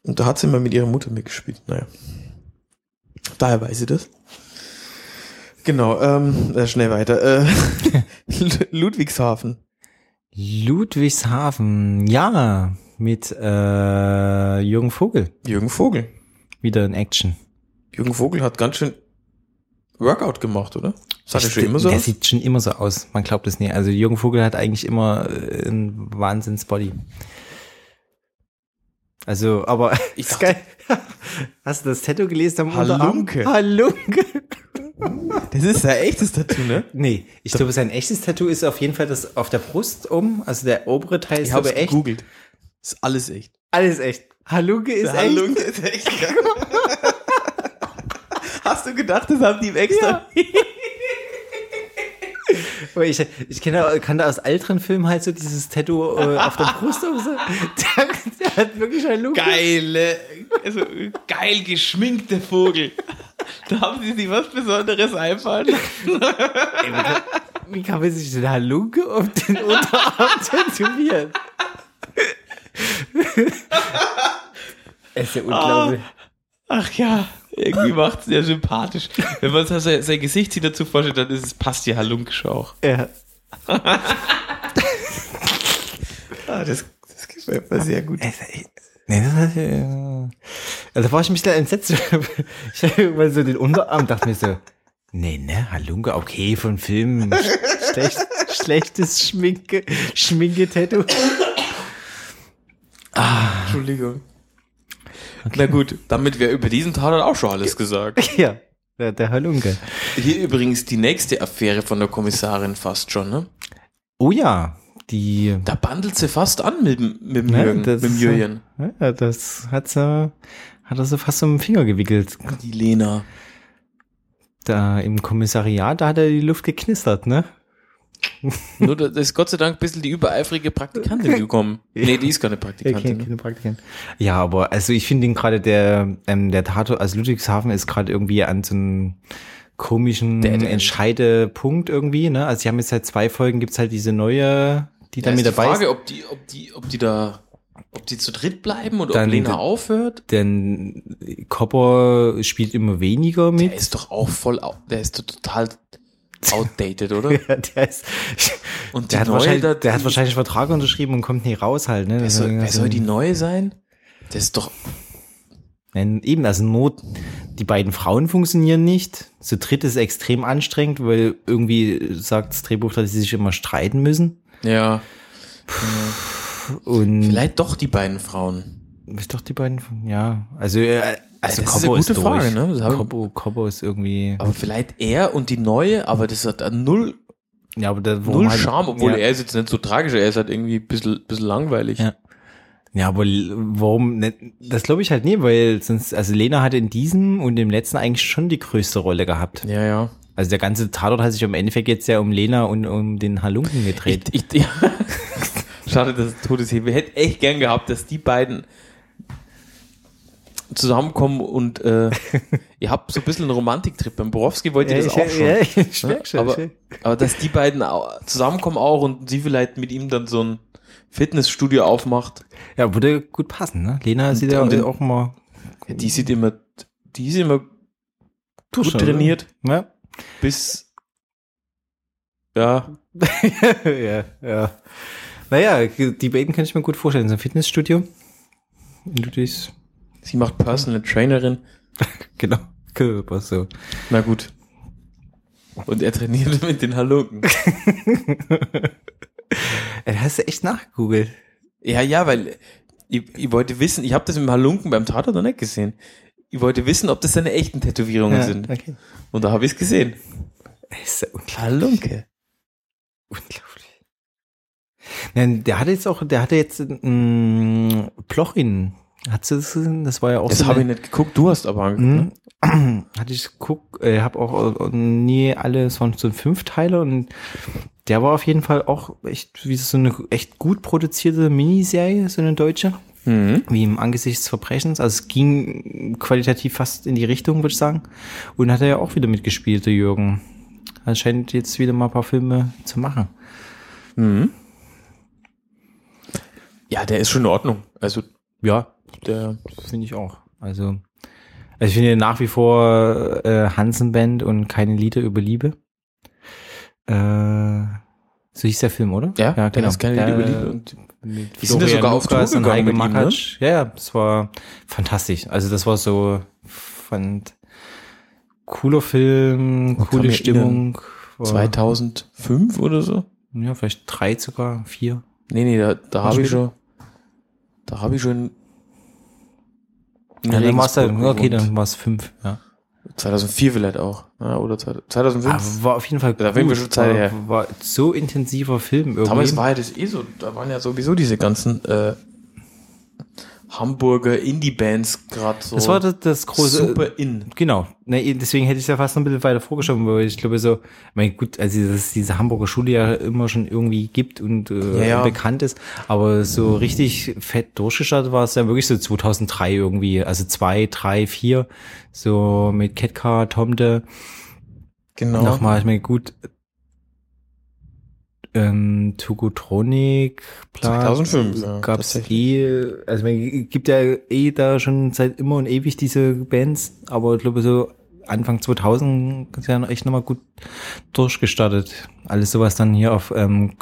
Speaker 2: Und da hat sie mal mit ihrer Mutter mitgespielt. Naja. Daher weiß ich das. Genau, ähm, äh, schnell weiter. Äh, Ludwigshafen.
Speaker 3: Ludwigshafen, ja, mit äh, Jürgen Vogel.
Speaker 2: Jürgen Vogel.
Speaker 3: Wieder in Action.
Speaker 2: Jürgen Vogel hat ganz schön Workout gemacht, oder? Sah der schon immer so
Speaker 3: Der
Speaker 2: aus?
Speaker 3: sieht schon immer so aus. Man glaubt es nicht. Also Jürgen Vogel hat eigentlich immer äh, einen Wahnsinns-Body. Also, aber
Speaker 2: Ich dachte-.
Speaker 3: Hast du das Tattoo gelesen am
Speaker 2: Halunke.
Speaker 3: Unterarm? Halunke.
Speaker 2: Das ist ein echtes Tattoo, ne?
Speaker 3: Nee, ich glaube, sein echtes Tattoo ist auf jeden Fall das auf der Brust um. Also der obere Teil ist
Speaker 2: Ich habe
Speaker 3: aber echt.
Speaker 2: gegoogelt. Ist alles echt.
Speaker 3: Alles echt. Halunke ist echt.
Speaker 2: Halunke ist echt. ja. Hast du gedacht, das haben die ihm extra?
Speaker 3: Aber Ich, ich kenne, kann da aus älteren Filmen halt so dieses Tattoo äh, auf der Brust. um so. Der, der hat wirklich ein Look.
Speaker 2: Geile, also geil geschminkte Vogel. Da haben sie sich was Besonderes einfallen.
Speaker 3: Wie kann man sich den Halunke auf den Unterarm tätowieren? Es ist ja unglaublich.
Speaker 2: Ach ja, irgendwie macht es sehr sympathisch. Wenn man sein, sein Gesicht sich dazu vorstellt, dann ist es, passt die Halunkisch auch.
Speaker 3: Ja.
Speaker 2: Ah, das, das gefällt mir sehr gut.
Speaker 3: Es- Nee, das hat, äh, Also war ich mich da entsetzt. Ich habe irgendwann so den Unterarm und dachte mir so, nee, ne, Halunke, okay, von Filmen. Schlecht, schlechtes Schminke, Schminke-Tattoo.
Speaker 2: Entschuldigung. Na gut, damit wäre über diesen Tatort auch schon alles gesagt.
Speaker 3: Ja, der, der Halunke.
Speaker 2: Hier übrigens die nächste Affäre von der Kommissarin fast schon, ne?
Speaker 3: Oh ja, die,
Speaker 2: Da bandelt sie fast an mit, dem- mit dem
Speaker 3: Ne,
Speaker 2: Jürgen,
Speaker 3: das
Speaker 2: mit dem Jürgen.
Speaker 3: ja, das hat sie, hat er so fast um den Finger gewickelt.
Speaker 2: Die Lena.
Speaker 3: Da im Kommissariat, da hat er die Luft geknistert, ne?
Speaker 2: Nur da ist Gott sei Dank ein bisschen die übereifrige Praktikantin gekommen. Nee, die ist keine Praktikantin. ne?
Speaker 3: keine Praktikantin. Ja, aber also ich finde ihn gerade der, ähm, der Tatort, also Ludwigshafen ist gerade irgendwie an so einem komischen
Speaker 2: Der- der-
Speaker 3: Entscheidepunkt irgendwie, ne? Also sie haben jetzt seit zwei Folgen gibt's halt diese neue, die
Speaker 2: Da
Speaker 3: da mit
Speaker 2: die
Speaker 3: dabei
Speaker 2: Frage,
Speaker 3: ist.
Speaker 2: ob die, ob die, ob die da, ob die zu dritt bleiben oder
Speaker 3: Dann-
Speaker 2: ob Lena aufhört.
Speaker 3: Denn Copper spielt immer weniger mit.
Speaker 2: Der ist doch auch voll, der ist doch total outdated, oder?
Speaker 3: Ja, der ist,
Speaker 2: Und
Speaker 3: der hat,
Speaker 2: neue
Speaker 3: wahrscheinlich,
Speaker 2: da-
Speaker 3: der hat wahrscheinlich einen Vertrag unterschrieben und kommt nie raus halt, ne?
Speaker 2: Wer soll, wer soll die neue sein? Das ist doch,
Speaker 3: Nein, eben, also Not, die beiden Frauen funktionieren nicht. Zu dritt ist extrem anstrengend, weil irgendwie sagt das Drehbuch, dass sie sich immer streiten müssen.
Speaker 2: ja,
Speaker 3: Und
Speaker 2: vielleicht doch die beiden Frauen.
Speaker 3: ist doch die beiden, ja. Also, äh, also
Speaker 2: Das ist
Speaker 3: Coppo
Speaker 2: eine
Speaker 3: ist,
Speaker 2: gute
Speaker 3: durch.
Speaker 2: Frage, ne?
Speaker 3: Coppo, Coppo ist irgendwie,
Speaker 2: Aber vielleicht er und die neue, aber das hat null,
Speaker 3: ja, aber da,
Speaker 2: null Charme, obwohl
Speaker 3: ja,
Speaker 2: er ist jetzt nicht so tragisch, er ist halt irgendwie ein bisschen, bisschen langweilig.
Speaker 3: Ja. Ja, aber warum, nicht? das glaube ich halt nie, weil sonst, also Lena hatte in diesem und im letzten eigentlich schon die größte Rolle gehabt.
Speaker 2: ja. ja.
Speaker 3: Also der ganze Tatort hat sich im Endeffekt jetzt ja um Lena und um den Halunken gedreht.
Speaker 2: Ich, ich, ja. Schade, dass es Todeshebe. Hätte echt gern gehabt, dass die beiden zusammenkommen und äh, ihr habt so ein bisschen einen Romantiktrip. Beim Borowski wollt ihr das auch schon.
Speaker 3: Ja, ich
Speaker 2: ne?
Speaker 3: schon.
Speaker 2: aber,
Speaker 3: ich-
Speaker 2: aber dass die beiden zusammenkommen auch und sie vielleicht mit ihm dann so ein Fitnessstudio aufmacht,
Speaker 3: Ja, würde gut passen, ne? Lena sieht ja
Speaker 2: und den-
Speaker 3: auch mal
Speaker 2: die sieht immer, die ist immer gut
Speaker 3: Tuschel,
Speaker 2: trainiert,
Speaker 3: Ne?
Speaker 2: bis ja,
Speaker 3: ja, ja. Naja, die beiden kann ich mir gut vorstellen. So ein Fitnessstudio. In Ludwigs,
Speaker 2: sie macht Personal Trainerin.
Speaker 3: genau. Körper so.
Speaker 2: Na gut. Und er trainiert mit den Halunken.
Speaker 3: Ey, da hast du echt nachgegoogelt.
Speaker 2: Ja, ja, weil ich, ich wollte wissen, ich habe das mit dem Halunken beim Tatort noch nicht gesehen. Ich wollte wissen, ob das seine echten Tätowierungen sind.
Speaker 3: okay.
Speaker 2: Und da habe ich es gesehen.
Speaker 3: Ist ja unglaublich.
Speaker 2: Halunke.
Speaker 3: unglaublich. Nein, der hatte jetzt auch, der hatte jetzt mh, Plochin. Hat du das gesehen? Das war ja auch
Speaker 2: Das
Speaker 3: so
Speaker 2: habe ich nicht geguckt, du hast aber angeguckt. Ne?
Speaker 3: Mhm. Hatte ich geguckt, äh, habe auch äh, nie alle, es waren so fünf Teile und der war auf jeden Fall auch echt, wie so eine echt gut produzierte Miniserie, so eine deutsche,
Speaker 2: Mhm.
Speaker 3: wie im Angesicht des Verbrechens. Also es ging qualitativ fast in die Richtung, würde ich sagen. Und hat er ja auch wieder mitgespielt, der Jürgen. Er scheint jetzt wieder mal ein paar Filme zu machen.
Speaker 2: Mhm. Ja, der ist schon in Ordnung. Also
Speaker 3: Ja,
Speaker 2: der
Speaker 3: finde ich auch. Also, also ich finde nach wie vor äh, Hansen Band und keine Lieder über Liebe. Äh, so hieß der Film, oder?
Speaker 2: ja, der ist keine
Speaker 3: Der,
Speaker 2: Liebe, Liebe und
Speaker 3: mit
Speaker 2: sind ja
Speaker 3: Florian
Speaker 2: sogar auf Tour gegangen mit ihm, ne?
Speaker 3: Ja, ja, das war fantastisch. Also das war so, fand cooler Film,
Speaker 2: kann
Speaker 3: coole Stimmung. War,
Speaker 2: 2005 oder so.
Speaker 3: Ja, vielleicht drei sogar, vier.
Speaker 2: Nee, nee, da, da habe ich schon da habe ich schon
Speaker 3: Ja, dann war's
Speaker 2: Regensburg
Speaker 3: dann, okay, dann war es fünf, ja.
Speaker 2: 2004 vielleicht auch. Ja, oder 2005.
Speaker 3: Aber war auf jeden Fall
Speaker 2: Da wir schon Zeit
Speaker 3: war,
Speaker 2: her.
Speaker 3: war so intensiver Film irgendwie.
Speaker 2: Damals war ja das eh so, da waren ja sowieso diese ganzen äh, Hamburger Indie-Bands gerade so
Speaker 3: das war das, das große,
Speaker 2: super in.
Speaker 3: Genau. Ne, deswegen hätte ich es ja fast noch ein bisschen weiter vorgeschoben, weil ich glaube so, ich meine, gut, also dass es diese Hamburger Schule ja immer schon irgendwie gibt und äh,
Speaker 2: Ja, ja.
Speaker 3: bekannt ist, aber so richtig fett durchgestartet war es ja wirklich so 2003 irgendwie, also zwei, drei, vier, so mit Ketka, Tomte,
Speaker 2: Genau.
Speaker 3: nochmal, ich meine, gut, ähm, Togotronic, bla,
Speaker 2: 2005, ja,
Speaker 3: gab's eh, also es gibt ja eh da schon seit immer und ewig diese Bands, aber ich glaube so Anfang 2000 ist ja noch echt nochmal gut durchgestartet. Alles sowas dann hier auf ähm,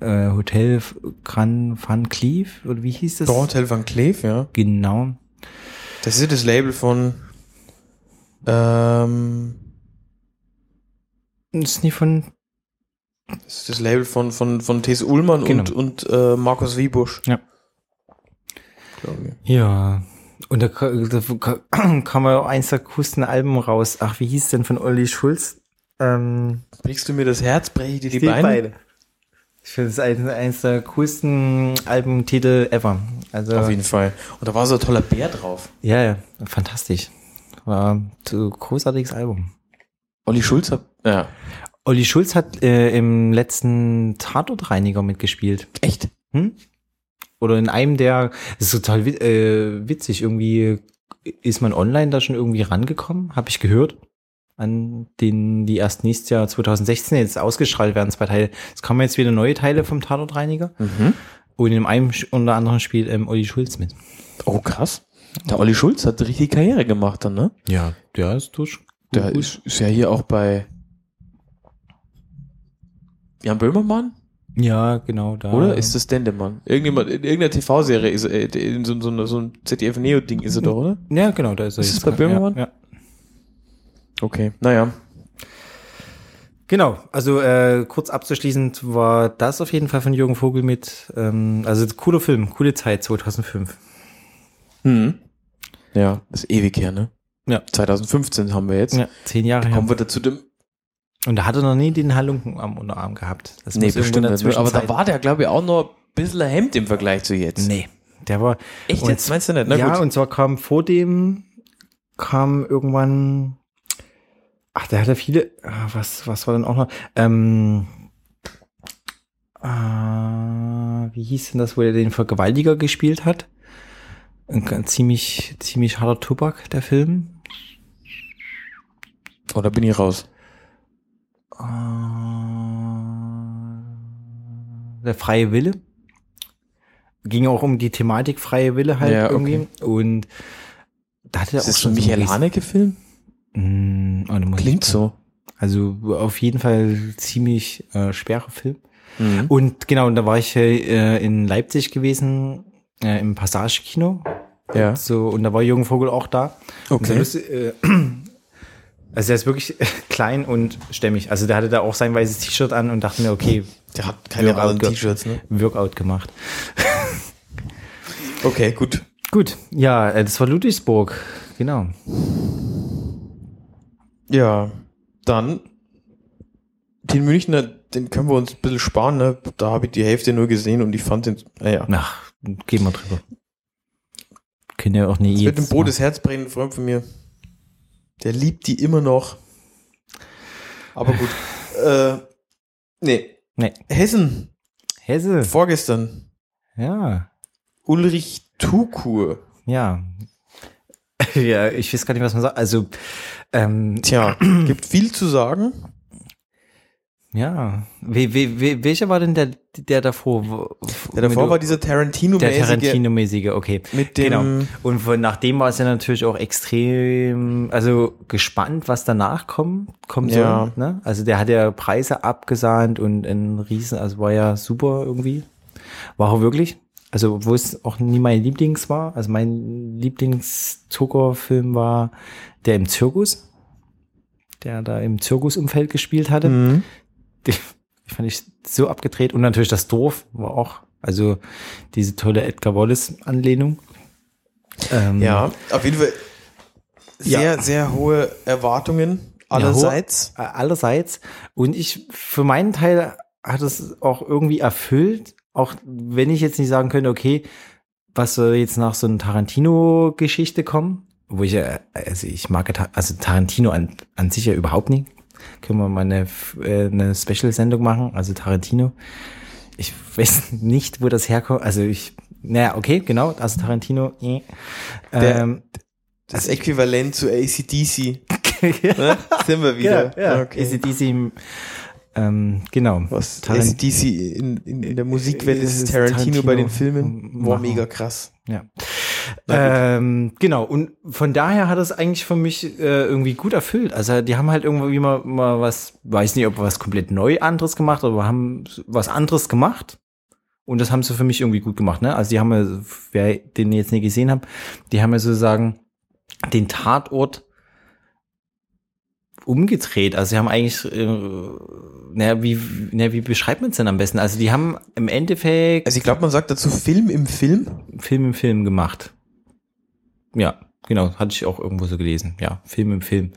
Speaker 3: äh, Hotel Gran Van Cleef, oder wie hieß das?
Speaker 2: Hotel Van Cleef, ja.
Speaker 3: Genau.
Speaker 2: Das ist ja das Label von ähm,
Speaker 3: ist nie von,
Speaker 2: das ist das Label von von von Thes Ullmann
Speaker 3: Genau.
Speaker 2: und und äh, Markus Wiebusch.
Speaker 3: Ja. Ja. Und da, da ka- kam ja auch eins der coolsten Alben raus. Ach, wie hieß denn von Olli Schulz? Ähm,
Speaker 2: Brichst du mir das Herz, breche ich dir die, Beine?
Speaker 3: Ich finde es ein, eins der coolsten Albumtitel ever. Also,
Speaker 2: Auf jeden Fall. Und da war so ein toller Bär drauf.
Speaker 3: ja, ja, fantastisch. War ein großartiges Album.
Speaker 2: Olli Schulz hat, ja.
Speaker 3: Olli Schulz hat äh, im letzten Tatortreiniger mitgespielt.
Speaker 2: Echt?
Speaker 3: Hm? Oder in einem der, das ist total äh, witzig, irgendwie ist man online da schon irgendwie rangekommen, habe ich gehört, an den, die erst nächstes Jahr 2016 jetzt ausgestrahlt werden, zwei Teile. Es kommen jetzt wieder neue Teile vom Tatortreiniger
Speaker 2: Mhm.
Speaker 3: und in einem unter anderem spielt ähm, Olli Schulz mit.
Speaker 2: Oh, krass. Der Olli Schulz hat richtig Karriere gemacht dann, ne?
Speaker 3: Ja, der ist durch.
Speaker 2: Der ist, ist ja hier auch bei Jan Böhmermann,
Speaker 3: Ja, genau, da.
Speaker 2: oder? Ist das Dendemann? Irgendjemand, in irgendeiner TV-Serie ist er, äh, in so, so, so ein ZDF-Neo-Ding ist er doch, oder?
Speaker 3: Ja, genau, da ist er
Speaker 2: Ist
Speaker 3: jetzt.
Speaker 2: es bei Böhmermann?
Speaker 3: Ja, ja.
Speaker 2: Okay, naja.
Speaker 3: Genau, also äh, kurz abzuschließend war das auf jeden Fall von Jürgen Vogel mit, ähm, also cooler Film, coole Zeit 2005.
Speaker 2: Hm. Ja, ist ewig her, ne?
Speaker 3: Ja.
Speaker 2: 2015 haben wir jetzt.
Speaker 3: Ja, zehn Jahre her.
Speaker 2: Kommen wir dazu dem.
Speaker 3: Und da hat er noch nie den Halunken am Unterarm gehabt. Das
Speaker 2: Nee, bestimmt ne? Aber da war der, glaube ich, auch noch ein bisschen ein Hemd im Vergleich zu jetzt.
Speaker 3: Nee, der war.
Speaker 2: Echt
Speaker 3: Und-
Speaker 2: jetzt? Meinst du nicht? Na
Speaker 3: ja,
Speaker 2: gut.
Speaker 3: und zwar kam vor dem, kam irgendwann, ach, der hatte viele, ah, was, was war denn auch noch? Ähm, äh, wie hieß denn das, wo er den Vergewaltiger gespielt hat? Ein ganz ziemlich, ziemlich harter Tobak, der Film.
Speaker 2: Oh, da bin ich raus.
Speaker 3: Äh, der freie Wille. Ging auch um die Thematik freie Wille halt
Speaker 2: Ja,
Speaker 3: irgendwie. Und da hatte er
Speaker 2: Ist
Speaker 3: auch
Speaker 2: ein
Speaker 3: schon
Speaker 2: Michael Haneke-Film?
Speaker 3: Mm, oh,
Speaker 2: Klingt so.
Speaker 3: Also auf jeden Fall ziemlich äh, schwerer Film.
Speaker 2: Mhm.
Speaker 3: Und genau, und da war ich äh, in Leipzig gewesen, äh, im Passage-Kino.
Speaker 2: Ja.
Speaker 3: So, und da war Jürgen Vogel auch da. Und so
Speaker 2: Okay.
Speaker 3: lustig, äh, also der ist wirklich klein und stämmig. Also der hatte da auch sein weißes T-Shirt an und dachte mir, okay,
Speaker 2: Der hat keine
Speaker 3: Workout
Speaker 2: anderen T-Shirts, ne?
Speaker 3: Workout gemacht.
Speaker 2: Okay, gut.
Speaker 3: Gut, ja, äh, das war Ludwigsburg, genau.
Speaker 2: Ja, dann den Münchner, den können wir uns ein bisschen sparen, ne? Da habe ich die Hälfte nur gesehen und ich fand den, naja.
Speaker 3: Ach, gehen wir drüber. Können ja auch nie
Speaker 2: Das mit dem Boot das Herz brennen, ein Freund von mir. Der liebt die immer noch. Aber gut. äh, nee.
Speaker 3: Nee.
Speaker 2: Hessen,
Speaker 3: Hesse.
Speaker 2: vorgestern.
Speaker 3: Ja.
Speaker 2: Ulrich Tukur.
Speaker 3: Ja. ja, ich weiß gar nicht, was man sagt. Also, ähm,
Speaker 2: Tja, gibt viel zu sagen.
Speaker 3: Ja. We, we, we, welcher war denn der, der davor?
Speaker 2: Ja, davor war dieser Tarantino-mäßige
Speaker 3: der Tarantino-mäßige, okay.
Speaker 2: mit dem,
Speaker 3: Genau. Und von, nachdem war es ja natürlich auch extrem, also gespannt, was danach kommt, kommt
Speaker 2: Ja.
Speaker 3: so, ne? Also der hat ja Preise abgesahnt und ein Riesen, also war ja super irgendwie. War er wirklich. Also, wo es auch nie mein Lieblings war. Also mein Lieblingszuckerfilm war der im Zirkus, der da im Zirkusumfeld gespielt hatte.
Speaker 2: Mhm.
Speaker 3: Die fand ich so abgedreht. Und natürlich das Dorf war auch, also diese tolle Edgar Wallace-Anlehnung. Ähm,
Speaker 2: Ja, auf jeden Fall sehr,
Speaker 3: Ja.
Speaker 2: sehr hohe Erwartungen allerseits.
Speaker 3: Ja, hohe- allerseits. Und ich, für meinen Teil hat es auch irgendwie erfüllt, auch wenn ich jetzt nicht sagen könnte, okay, was soll jetzt nach so einer Tarantino-Geschichte kommen? Wo ich ja, also ich mag also Tarantino an, an sich ja überhaupt nicht. Können wir mal eine, äh, eine Special-Sendung machen, also Tarantino. Ich weiß nicht, wo das herkommt. Also ich, naja, okay, genau, also Tarantino.
Speaker 2: Der-
Speaker 3: Ähm,
Speaker 2: Das Äquivalent zu ACDC. ne? Sind wir wieder.
Speaker 3: Ja, ja.
Speaker 2: Okay.
Speaker 3: ACDC, ähm, genau.
Speaker 2: Was
Speaker 3: Tarant-
Speaker 2: ACDC in, in, in der Musikwelt
Speaker 3: Ist
Speaker 2: ist, Tarantino,
Speaker 3: Tarantino
Speaker 2: bei den Filmen. War
Speaker 3: machen.
Speaker 2: mega krass.
Speaker 3: Ja. Ähm, genau, und von daher hat es eigentlich für mich äh, irgendwie gut erfüllt. Also die haben halt irgendwie mal, mal was, weiß nicht, ob was komplett neu anderes gemacht, aber haben was anderes gemacht. Und das haben sie für mich irgendwie gut gemacht. Ne? Also die haben ja, wer den jetzt nicht gesehen hat, die haben ja sozusagen den Tatort umgedreht. Also sie haben eigentlich, äh, naja, wie, naja, wie beschreibt man es denn am besten? Also die haben im Endeffekt
Speaker 2: Also ich glaube, man sagt dazu Film im Film.
Speaker 3: Film im Film gemacht. Ja, genau, hatte ich auch irgendwo so gelesen. Ja, Film im Film.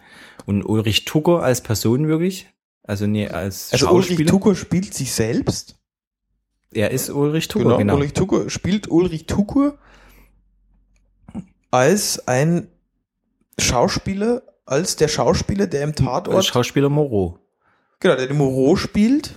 Speaker 3: Und Ulrich Tucker als Person wirklich? Also nee, als
Speaker 2: Also Ulrich. Tucker spielt sich selbst.
Speaker 3: er ist Ulrich Tucker,
Speaker 2: Genau,
Speaker 3: genau.
Speaker 2: Ulrich Tucker spielt Ulrich Tucker als ein Schauspieler, als der Schauspieler, der im
Speaker 3: Als
Speaker 2: Tatort,
Speaker 3: Schauspieler Moreau.
Speaker 2: genau, der den Moreau spielt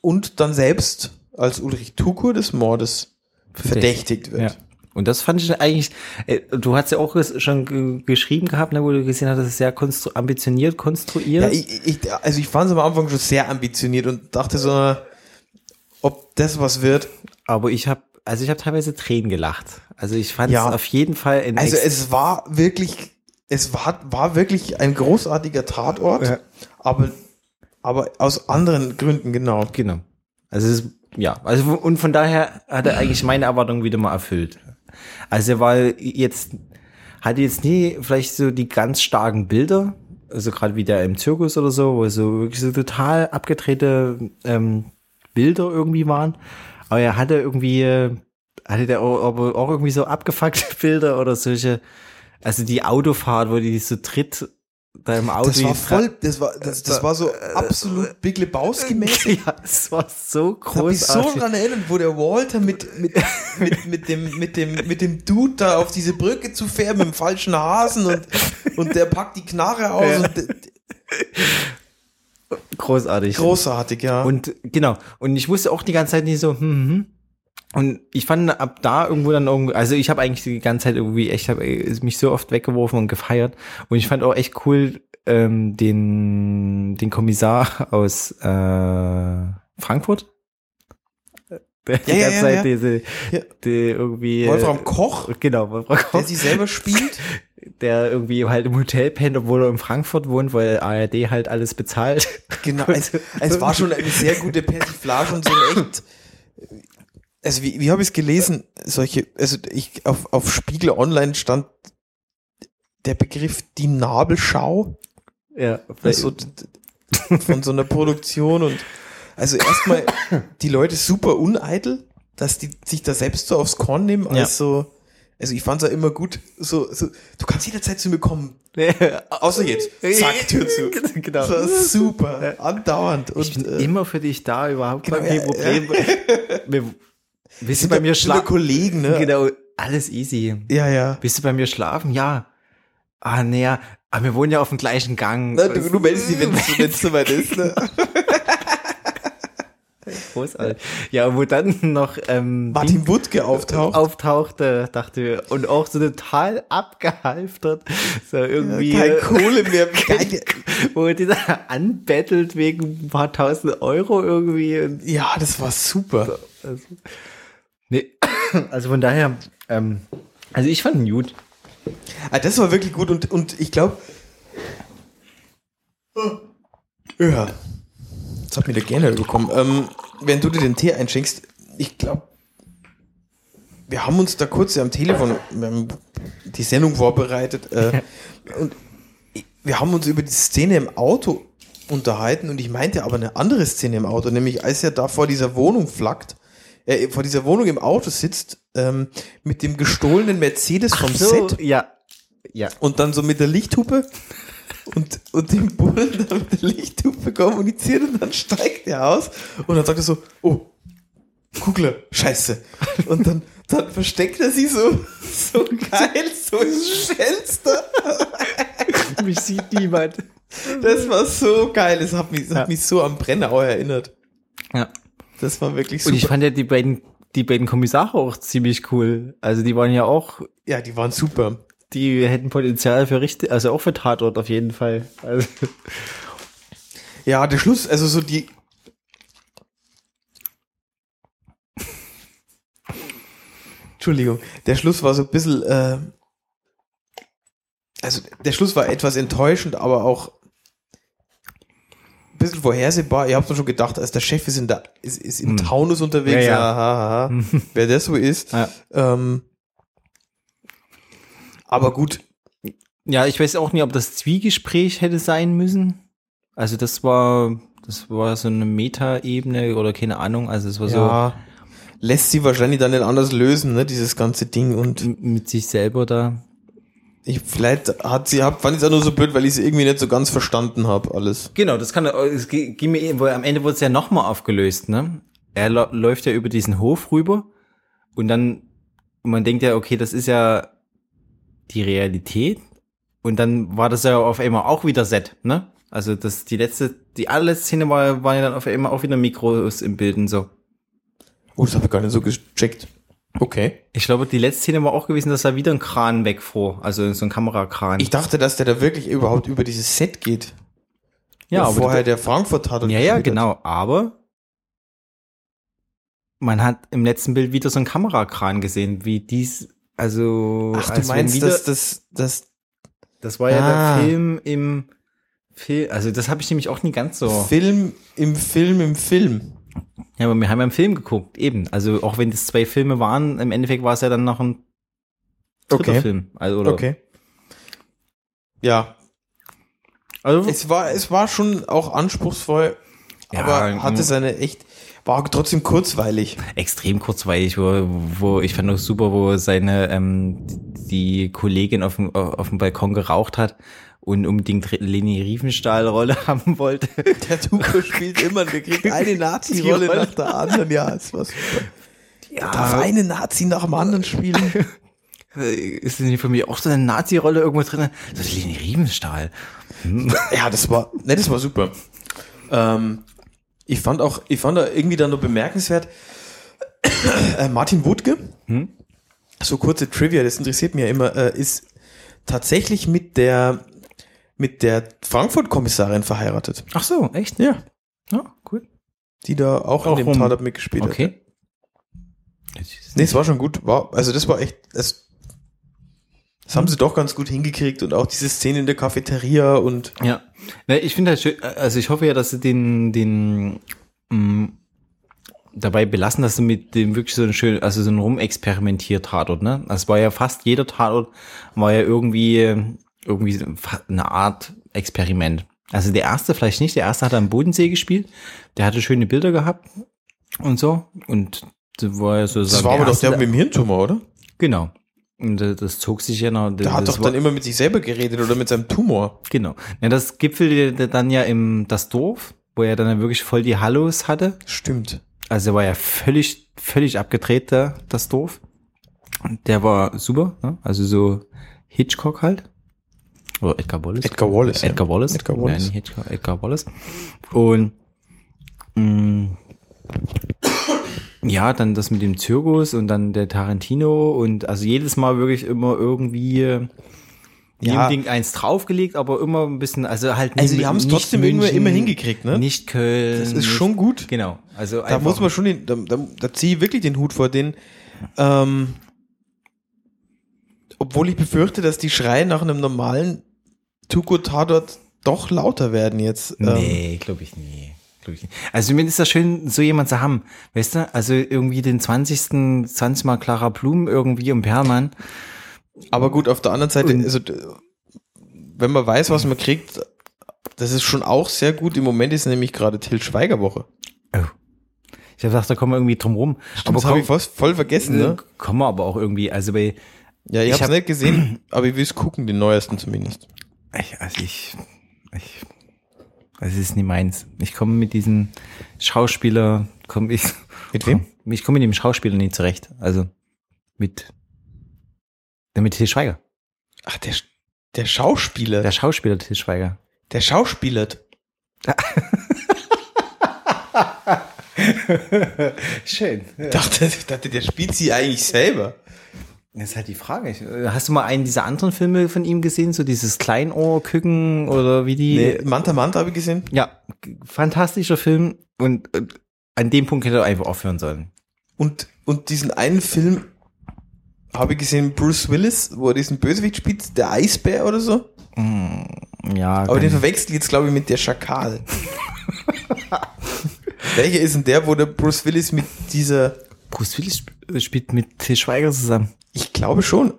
Speaker 2: und dann selbst als Ulrich Tucker des Mordes verdächtigt wird.
Speaker 3: Ja. Und das fand ich eigentlich, äh, du hast ja auch schon ge- geschrieben gehabt, ne, wo du gesehen hast, das ist sehr konstru ambitioniert konstruiert.
Speaker 2: Ja, ich, ich, also ich fand es am Anfang schon sehr ambitioniert und dachte so, ob das was wird.
Speaker 3: aber ich habe, also ich habe teilweise Tränen gelacht. Also ich fand es
Speaker 2: Ja.
Speaker 3: auf jeden Fall
Speaker 2: Also es war wirklich, es war, war wirklich ein großartiger Tatort,
Speaker 3: Ja.
Speaker 2: aber, aber aus anderen Gründen, genau.
Speaker 3: Genau. Also es ist, ja, also und von daher hat er eigentlich meine Erwartungen wieder mal erfüllt. Also weil jetzt hatte jetzt nie vielleicht so die ganz starken Bilder, also gerade wie der im Zirkus oder so, wo so wirklich so total abgedrehte ähm, Bilder irgendwie waren. Aber er hatte irgendwie, hatte der auch, irgendwie so abgefuckte Bilder oder solche, also die Autofahrt, wo die so tritt da im Auto.
Speaker 2: Das war voll, das war, das, das war so absolut Big Lebowski mäßig.
Speaker 3: Ja, es war so
Speaker 2: Ich hab mich so
Speaker 3: großartig.
Speaker 2: daran erinnert, wo der Walter mit, mit, mit, mit, dem, mit, dem, mit dem Dude da auf diese Brücke zu fährt, mit dem falschen Hasen und, und der packt die Knarre aus
Speaker 3: Ja.
Speaker 2: und
Speaker 3: großartig.
Speaker 2: großartig, ja.
Speaker 3: Und genau. Und ich wusste auch die ganze Zeit nicht so, hm, hm, hm. Und ich fand ab da irgendwo dann irgendwie, also ich habe eigentlich die ganze Zeit irgendwie echt, habe mich so oft weggeworfen und gefeiert. Und ich fand auch echt cool ähm, den den Kommissar aus äh, Frankfurt. Der die
Speaker 2: Ja, ja,
Speaker 3: ganze
Speaker 2: ja,
Speaker 3: Zeit
Speaker 2: ja.
Speaker 3: diese,
Speaker 2: Ja.
Speaker 3: die irgendwie.
Speaker 2: Wolfram Koch,
Speaker 3: Äh, genau, Wolfram Koch
Speaker 2: der sich selber spielt.
Speaker 3: der irgendwie halt im Hotel pennt, obwohl er in Frankfurt wohnt, weil ARD halt alles bezahlt.
Speaker 2: Genau, es, es war schon eine sehr gute Persiflage und so ein echt. Also wie, wie habe ich es gelesen? Solche, also ich auf, auf Spiegel Online stand der Begriff die Nabelschau
Speaker 3: Ja,
Speaker 2: also, von so einer Produktion und also erstmal die Leute super uneitel, dass die sich da selbst so aufs Korn nehmen, als
Speaker 3: Ja.
Speaker 2: so, also ich fand es ja immer gut, so, so, du kannst jederzeit zu mir kommen, außer jetzt, zack, Tür zu.
Speaker 3: genau.
Speaker 2: Das war super, andauernd
Speaker 3: Ich
Speaker 2: und
Speaker 3: bin
Speaker 2: äh,
Speaker 3: immer für dich da, überhaupt
Speaker 2: Genau,
Speaker 3: kein Problem. Wir, willst du bei mir schlafen?
Speaker 2: Kollegen, ne?
Speaker 3: Genau, alles easy.
Speaker 2: Ja, ja.
Speaker 3: Willst du bei mir schlafen? Ja. Ah, naja, aber wir wohnen ja auf dem gleichen Gang.
Speaker 2: Na, du, du meldest dich, wenn es soweit ist. Ne?
Speaker 3: Großartig. Ja, wo dann noch ähm,
Speaker 2: Martin Wuttke auftaucht.
Speaker 3: auftauchte, dachte und auch so total abgehalftert, so irgendwie,
Speaker 2: Kein
Speaker 3: äh,
Speaker 2: Kohle mehr. Geil.
Speaker 3: wo er dieser anbettelt wegen ein paar tausend Euro irgendwie.
Speaker 2: Ja, das war super.
Speaker 3: also, nee, also von daher, ähm, also ich fand ihn gut.
Speaker 2: Ah, das war wirklich gut und, und ich glaube. Ja. Jetzt hat mir der gerne bekommen. Ähm, wenn du dir den Tee einschenkst, ich glaube, wir haben uns da kurz am Telefon die Sendung vorbereitet äh, und wir haben uns über die Szene im Auto unterhalten und ich meinte aber eine andere Szene im Auto, nämlich als er da vor dieser Wohnung flackt, äh, vor dieser Wohnung im Auto sitzt, ähm, mit dem gestohlenen Mercedes vom Set
Speaker 3: ja, ja.
Speaker 2: und dann so mit der Lichthupe und, und dem Bullen dann mit der Lichthupe kommuniziert und dann steigt er aus und dann sagt er so, oh, Kugler, scheiße. Und dann, dann versteckt er sie so, so geil, so ins Fenster.
Speaker 3: Mich sieht niemand.
Speaker 2: Das war so geil, das hat mich, das
Speaker 3: Ja.
Speaker 2: hat mich so am Brennau erinnert.
Speaker 3: Ja.
Speaker 2: Das war wirklich
Speaker 3: Und
Speaker 2: super.
Speaker 3: ich fand ja die beiden, die beiden Kommissare auch ziemlich cool. Also die waren ja auch,
Speaker 2: ja, die waren super.
Speaker 3: die hätten Potenzial für richtig, also auch für Tatort auf jeden Fall. Also,
Speaker 2: Ja, der Schluss, also so die. Entschuldigung, der Schluss war so ein bisschen, äh, also der Schluss war etwas enttäuschend, aber auch bisschen vorhersehbar. Ihr habt doch schon gedacht, als der Chef ist, in der, ist, ist im Taunus unterwegs,
Speaker 3: Ja, ja.
Speaker 2: aha, aha, wer das so ist.
Speaker 3: Ja.
Speaker 2: Ähm, Aber gut,
Speaker 3: Ja, ich weiß auch nicht, ob das Zwiegespräch hätte sein müssen. Also das war, das war so eine Meta-Ebene oder keine Ahnung. Also es war
Speaker 2: ja, lässt sie wahrscheinlich dann nicht anders lösen, ne, dieses ganze Ding. Und
Speaker 3: so mit sich selber da.
Speaker 2: Ich, vielleicht hat sie, hab, fand ich es auch nur so blöd, weil ich es irgendwie nicht so ganz verstanden habe, alles.
Speaker 3: Genau, das kann, es ging mir, weil am Ende wurde es ja nochmal aufgelöst, ne? Er läuft ja über diesen Hof rüber und dann, man denkt ja, okay, das ist ja die Realität und dann war das ja auf einmal auch wieder Set, ne? Also das, die letzte, die allerletzte Szene war, war ja dann auf einmal auch wieder Mikros im Bild und so.
Speaker 2: Oh, das habe ich gar nicht so gecheckt. Okay.
Speaker 3: Ich glaube, die letzte Szene war auch gewesen, dass da wieder ein Kran wegfuhr, also so ein Kamerakran.
Speaker 2: Ich dachte, dass der da wirklich überhaupt über dieses Set geht.
Speaker 3: ja, aber
Speaker 2: vorher der Frankfurt hat. und
Speaker 3: Ja, ja, genau. Aber man hat im letzten Bild wieder so einen Kamerakran gesehen, wie dies, also
Speaker 2: Ach, du meinst,
Speaker 3: wieder,
Speaker 2: dass das, das
Speaker 3: das war ja
Speaker 2: Ah.
Speaker 3: der Film im Film, also das habe ich nämlich auch nie ganz so.
Speaker 2: Film im Film im Film.
Speaker 3: Ja, aber wir haben ja einen Film geguckt, eben. Also auch wenn das zwei Filme waren, im Endeffekt war es ja dann noch ein dritter
Speaker 2: Okay.
Speaker 3: Film. Also, oder,
Speaker 2: Okay. Ja,
Speaker 3: also
Speaker 2: es war, es war schon auch anspruchsvoll,
Speaker 3: Ja,
Speaker 2: aber hatte
Speaker 3: mm.
Speaker 2: seine echt, war trotzdem kurzweilig.
Speaker 3: extrem kurzweilig, wo, wo ich fand auch super, wo seine ähm, die Kollegin auf dem, auf dem Balkon geraucht hat und unbedingt Leni Riefenstahl Rolle haben wollte.
Speaker 2: Der Tuko spielt immer, der kriegt eine Nazi-Rolle
Speaker 3: Rolle.
Speaker 2: nach der anderen. Ja, war super.
Speaker 3: Ja,
Speaker 2: Darf eine Nazi nach dem anderen spielen?
Speaker 3: ist denn nicht von mir auch so eine Nazi-Rolle irgendwo drin? So Leni Riefenstahl.
Speaker 2: ja, das war, ne, das war super. Ähm, ich fand auch, ich fand da irgendwie dann noch bemerkenswert, äh, Martin Wuttke,
Speaker 3: Hm?
Speaker 2: so kurze Trivia, das interessiert mich ja immer, äh, ist tatsächlich mit der, mit der Frankfurt-Kommissarin verheiratet.
Speaker 3: Ach so, echt?
Speaker 2: Ja.
Speaker 3: Ja, cool.
Speaker 2: Die da auch,
Speaker 3: Auch
Speaker 2: in dem Tatort mitgespielt hat.
Speaker 3: Okay.
Speaker 2: Nee, es war schon gut. War, also das war echt, das, das haben sie doch ganz gut hingekriegt und auch diese Szene in der Cafeteria und
Speaker 3: Ja, ne, ich finde halt schön, also ich hoffe ja, dass sie den, den mh, dabei belassen, dass sie mit dem wirklich so ein schön, also so ein rumexperimentiert Tatort, ne? Also es war ja fast jeder Tatort war ja irgendwie, irgendwie eine Art Experiment. Also der erste vielleicht nicht, der erste hat am Bodensee gespielt, der hatte schöne Bilder gehabt und so und das war ja so
Speaker 2: das war aber doch der mit dem Hirntumor, oder?
Speaker 3: Genau. Und äh, das zog sich ja noch.
Speaker 2: Der hat doch dann immer mit sich selber geredet oder mit seinem Tumor.
Speaker 3: Genau. Ja, das gipfelte dann ja im das Dorf, wo er dann wirklich voll die Hallos hatte.
Speaker 2: Stimmt.
Speaker 3: Also er war ja völlig, völlig abgedreht, der, das Dorf. Und der war super, ne? also so Hitchcock halt. Oder Edgar Wallace.
Speaker 2: Edgar Wallace.
Speaker 3: Edgar Wallace.
Speaker 2: Edgar Wallace.
Speaker 3: Ja, nicht Hitchcock, Edgar Wallace. Und mh, ja, dann das mit dem Zirkus und dann der Tarantino und also jedes Mal wirklich immer irgendwie
Speaker 2: Ja.
Speaker 3: jedem Ding eins draufgelegt, aber immer ein bisschen, also halt
Speaker 2: Also die
Speaker 3: nicht-
Speaker 2: haben es
Speaker 3: nicht
Speaker 2: trotzdem immer,
Speaker 3: München,
Speaker 2: immer hingekriegt, ne?
Speaker 3: Nicht Köln.
Speaker 2: Das ist
Speaker 3: nicht,
Speaker 2: schon gut.
Speaker 3: Genau. Also
Speaker 2: Da muss man schon, den, da, da, da ziehe ich wirklich den Hut vor den. Ähm, obwohl ich befürchte, dass die Schreie nach einem normalen Tuko-Tatort doch lauter werden jetzt. Ähm,
Speaker 3: Nee, glaube ich nie. Glaub ich nicht. Also mir ist das schön, so jemand zu haben. Weißt du, also irgendwie den 20. 20 Mal Clara Blum irgendwie im Perlmann.
Speaker 2: Aber gut, auf der anderen Seite,
Speaker 3: Und-
Speaker 2: also wenn man weiß, was man kriegt, das ist schon auch sehr gut. Im Moment ist nämlich gerade Till Schweiger Woche.
Speaker 3: Oh. Ich hab gedacht, da kommen wir irgendwie drum rum.
Speaker 2: Aber das habe ich fast voll vergessen, ne?
Speaker 3: kommen wir aber auch irgendwie, also bei,
Speaker 2: Ja, ich,
Speaker 3: Ich
Speaker 2: hab's
Speaker 3: hab-
Speaker 2: nicht gesehen, aber ich will es gucken, den neuesten zumindest.
Speaker 3: Ich, also ich, ich, das ist nie meins. Ich komme mit diesem Schauspieler, komme ich,
Speaker 2: Mit wem?
Speaker 3: ich komme mit dem Schauspieler nicht zurecht. Also mit, mit Til Schweiger.
Speaker 2: Ach, der, der Schauspieler.
Speaker 3: Der Schauspieler Til Schweiger.
Speaker 2: Der schauspielert.
Speaker 3: Schön.
Speaker 2: Ich dachte, dachte, der spielt sie eigentlich selber.
Speaker 3: Das ist halt die Frage. Ich- Hast du mal einen dieser anderen Filme von ihm gesehen? So dieses Kleinohr-Küken oder wie die?
Speaker 2: Nee, Manta Manta habe ich gesehen.
Speaker 3: Ja, fantastischer Film. Und äh, an dem Punkt hätte er einfach aufhören sollen.
Speaker 2: Und, und diesen einen Film habe ich gesehen, Bruce Willis, wo er diesen Bösewicht spielt, der Eisbär oder so.
Speaker 3: Ja,
Speaker 2: Aber den verwechsel ich jetzt, glaube ich, mit der Schakal. Welcher ist denn der, wo der Bruce Willis mit dieser,
Speaker 3: Bruce Willis sp- spielt mit Til Schweiger zusammen.
Speaker 2: ich glaube schon.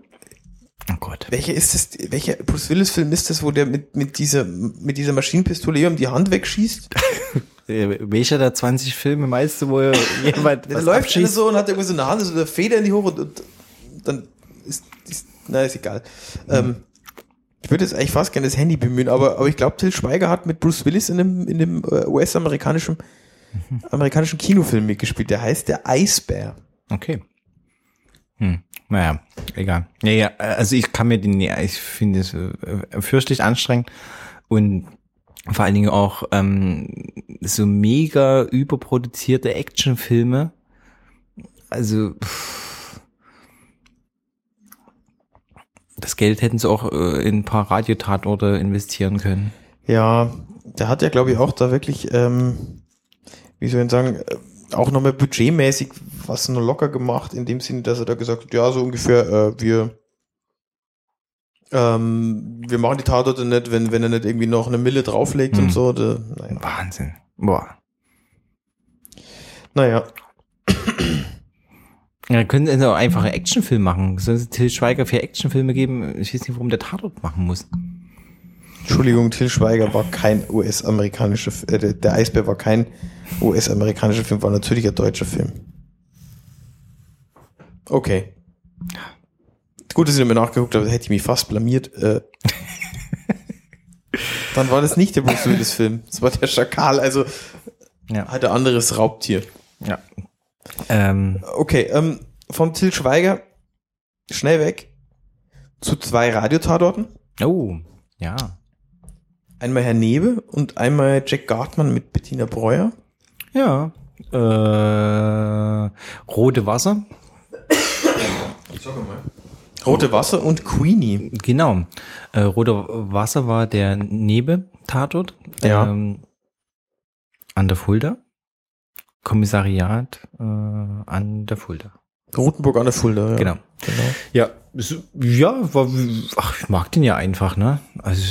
Speaker 3: Oh Gott.
Speaker 2: Welcher ist das, welcher Bruce Willis Film ist das, wo der mit, mit dieser, mit dieser Maschinenpistole ihm die Hand wegschießt?
Speaker 3: Äh, Welcher der 20 Filme meinst du, wo er jemand
Speaker 2: Der läuft
Speaker 3: abschießt?
Speaker 2: so und hat irgendwie so eine Hand, so eine Feder in die hoch und, und dann ist, ist na, ist egal. Ähm, ich würde jetzt eigentlich fast gerne das Handy bemühen, aber, aber ich glaube, Till Schweiger hat mit Bruce Willis in dem, in dem äh, US-amerikanischen amerikanischen Kinofilm mitgespielt. Der heißt Der Eisbär.
Speaker 3: Okay. Hm. Naja, egal. Ja, ja, also ich kann mir den, ja, ich finde es äh, fürchterlich anstrengend und vor allen Dingen auch ähm, so mega überproduzierte Actionfilme. Also pff, das Geld hätten sie auch äh, in ein paar Radiotatorte investieren können.
Speaker 2: Ja, der hat ja, glaube ich, auch da wirklich, ähm, wie soll ich sagen, äh, auch nochmal budgetmäßig was nur locker gemacht, in dem Sinne, dass er da gesagt hat, ja, so ungefähr, äh, wir, ähm, wir machen die Tatorte nicht, wenn, wenn er nicht irgendwie noch eine Mille drauflegt
Speaker 3: Hm.
Speaker 2: und so. Da, naja.
Speaker 3: Wahnsinn. Boah.
Speaker 2: naja,
Speaker 3: Ja, können sie auch einfach einen Actionfilm machen. Sollen sie Till Schweiger für Actionfilme geben? Ich weiß nicht, warum der Tatort machen muss.
Speaker 2: Entschuldigung, Till Schweiger war kein US-amerikanischer, äh, der Eisbär war kein US-amerikanischer Film, war natürlich ein deutscher Film. Okay. Gut, dass ich nochmal nachgeguckt habe, hätte ich mich fast blamiert. Äh, dann war das nicht der Bruce Willis Film. Das war der Schakal, also
Speaker 3: Ja.
Speaker 2: halt ein anderes Raubtier.
Speaker 3: Ja. Ähm,
Speaker 2: Okay, ähm, vom Till Schweiger schnell weg zu zwei Radiotatorten.
Speaker 3: oh, ja.
Speaker 2: Einmal Herr Nebe und einmal Jack Gartmann mit Bettina Breuer.
Speaker 3: Ja. Äh, Rote Wasser.
Speaker 2: Rote Wasser und Queenie.
Speaker 3: Genau. Äh, Rote Wasser war der Nebe-Tatort.
Speaker 2: Ja.
Speaker 3: Ähm, an der Fulda. Kommissariat äh, an der Fulda.
Speaker 2: Rotenburg an der Fulda, ja.
Speaker 3: Genau.
Speaker 2: genau.
Speaker 3: Ja, ja, war, ach, ich mag den ja einfach, ne? Also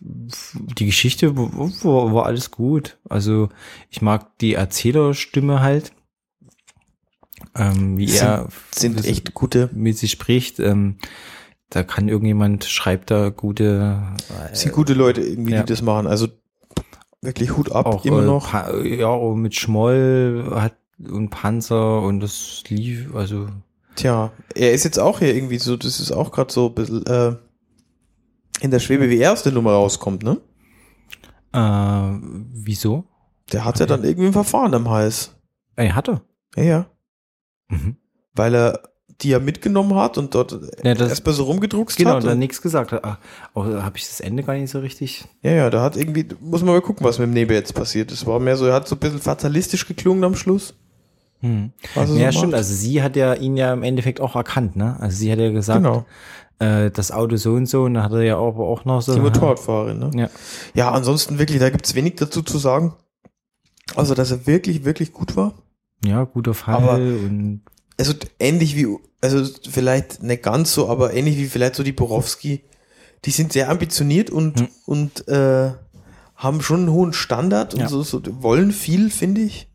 Speaker 3: die Geschichte war, war, alles gut. Also ich mag die Erzählerstimme halt, ähm, wie
Speaker 2: Sind-
Speaker 3: er
Speaker 2: Sind echt gute,
Speaker 3: mit sich spricht. Ähm, da kann irgendjemand schreibt da gute, äh,
Speaker 2: sind gute Leute irgendwie,
Speaker 3: ja.
Speaker 2: die das machen. Also wirklich Hut ab,
Speaker 3: auch
Speaker 2: immer
Speaker 3: äh,
Speaker 2: noch.
Speaker 3: Pa ja mit Schmoll hat und Panzer und das lief, also
Speaker 2: Tja, er ist jetzt auch hier irgendwie so, das ist auch gerade so ein bisschen äh, in der Schwebe, wie er aus der Nummer rauskommt, ne?
Speaker 3: äh, wieso?
Speaker 2: Der hat ja dann irgendwie ein Verfahren am Hals.
Speaker 3: Er hatte.
Speaker 2: Ja, ja.
Speaker 3: Mhm.
Speaker 2: Weil er die ja mitgenommen hat und dort
Speaker 3: Ja, das-
Speaker 2: erstmal so rumgedruckst
Speaker 3: Genau,
Speaker 2: hat.
Speaker 3: da
Speaker 2: und-
Speaker 3: nichts gesagt hat. Ah, oh, habe ich das Ende gar nicht so richtig.
Speaker 2: Ja, ja, da hat irgendwie, muss man mal gucken, was mit dem Nebel jetzt passiert. Es war mehr so, er hat so ein bisschen fatalistisch geklungen am Schluss.
Speaker 3: Hm. Ja,
Speaker 2: so
Speaker 3: stimmt.
Speaker 2: macht.
Speaker 3: Also sie hat ja ihn ja im Endeffekt auch erkannt, ne? Also sie hat ja gesagt,
Speaker 2: Genau.
Speaker 3: Äh, das Auto so und so, und da hat er ja auch, auch noch so.
Speaker 2: Die Motorradfahrerin, ne?
Speaker 3: Ja.
Speaker 2: Ja, ansonsten wirklich, da gibt's wenig dazu zu sagen. Also, dass er wirklich, wirklich gut war.
Speaker 3: Ja, guter Fall
Speaker 2: Aber-
Speaker 3: und
Speaker 2: Also ähnlich wie, also vielleicht nicht ganz so, aber ähnlich wie vielleicht so die Borowski, die sind sehr ambitioniert und,
Speaker 3: Hm.
Speaker 2: und äh, haben schon einen hohen Standard und
Speaker 3: Ja.
Speaker 2: so, so wollen viel, finde ich,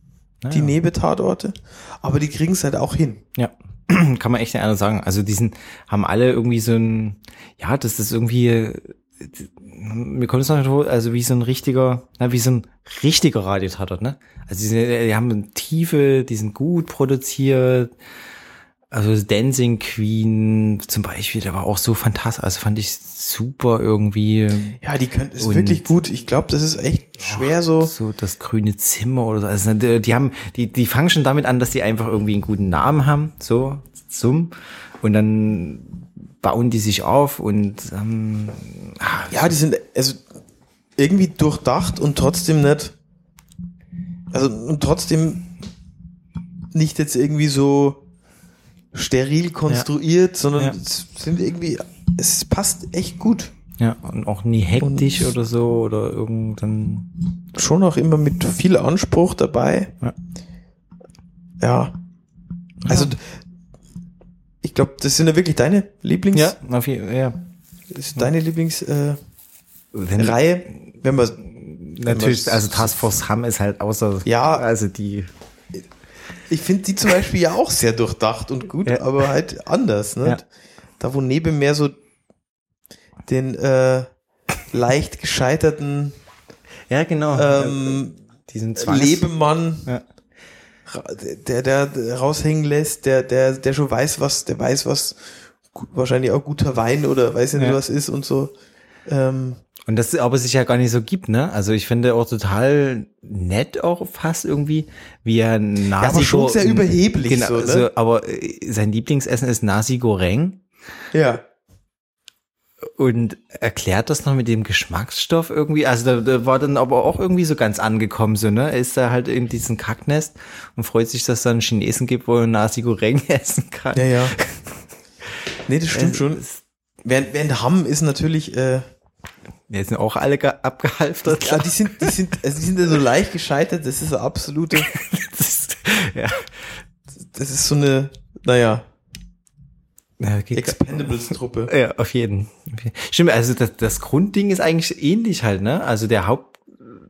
Speaker 2: die
Speaker 3: naja.
Speaker 2: Nebetatorte. Aber die kriegen es halt auch hin.
Speaker 3: Ja, kann man echt nicht anders sagen. Also die sind, haben alle irgendwie so ein, ja, das ist irgendwie, mir kommt es noch vor, also wie so ein richtiger, na, wie so ein richtiger Radiotatort, ne? Also die, die haben eine Tiefe, die sind gut produziert. Also Dancing Queen zum Beispiel, der war auch so fantastisch, also fand ich super irgendwie.
Speaker 2: Ja, die können, ist
Speaker 3: Und-
Speaker 2: wirklich gut. Ich glaube, das ist echt schwer so.
Speaker 3: so das grüne Zimmer oder so. Also die, die haben, die, die fangen schon damit an, dass die einfach irgendwie einen guten Namen haben, so zum und dann bauen die sich auf und ähm, ah,
Speaker 2: Ja, die sind also irgendwie durchdacht und trotzdem nicht. Also und trotzdem nicht jetzt irgendwie so steril konstruiert, sondern
Speaker 3: Ja.
Speaker 2: es sind irgendwie, es passt echt gut.
Speaker 3: ja und auch nie hektisch
Speaker 2: Und-
Speaker 3: oder so oder irgendwann
Speaker 2: Schon auch immer mit viel Anspruch dabei.
Speaker 3: Ja.
Speaker 2: Ja. Also ich glaube, das sind ja wirklich deine Lieblings,
Speaker 3: ja auf jeden ja
Speaker 2: das ist deine Lieblingsreihe,
Speaker 3: wenn,
Speaker 2: äh, wenn man
Speaker 3: natürlich also Task Force Hamm ist halt außer
Speaker 2: Ja.
Speaker 3: also die
Speaker 2: Ich finde die zum Beispiel ja auch sehr durchdacht und gut,
Speaker 3: Ja.
Speaker 2: aber halt anders. Ne?
Speaker 3: Ja.
Speaker 2: Da, wo Nebe mehr so den äh, leicht gescheiterten
Speaker 3: Ja, genau.
Speaker 2: ähm,
Speaker 3: Diesen Zwangs-
Speaker 2: Lebemann,
Speaker 3: Ja.
Speaker 2: der, der, raushängen lässt, der, der, der schon weiß, was, der weiß, was wahrscheinlich auch guter Wein oder weiß ja nicht,
Speaker 3: Ja.
Speaker 2: was ist und so. Ähm,
Speaker 3: Und das aber sich ja gar nicht so gibt, ne? Also ich finde auch total nett auch fast irgendwie, wie er Nasi
Speaker 2: aber schon sehr überheblich
Speaker 3: genau,
Speaker 2: so, ne?
Speaker 3: so, aber äh, sein Lieblingsessen ist Nasi Goreng
Speaker 2: ja.
Speaker 3: und erklärt das noch mit dem Geschmacksstoff irgendwie. Also da, da war dann aber auch irgendwie so ganz angekommen, so, ne? Er ist da halt in diesem Kacknest und freut sich, dass es da einen Chinesen gibt, wo er Nasi Goreng essen kann.
Speaker 2: Ja, ja. Nee, das stimmt
Speaker 3: Es-
Speaker 2: schon. Während, während Hamm ist natürlich, äh,
Speaker 3: Die sind auch alle ge- abgehalftert.
Speaker 2: ja, die sind, die sind, also die sind ja so leicht gescheitert, das ist eine absolute,
Speaker 3: Das ist, ja.
Speaker 2: das ist so eine, naja,
Speaker 3: Ja,
Speaker 2: Expendables-Truppe.
Speaker 3: Ja, auf jeden. jeden. Stimmt, also das, das Grundding ist eigentlich ähnlich halt, ne? Also der Haupt,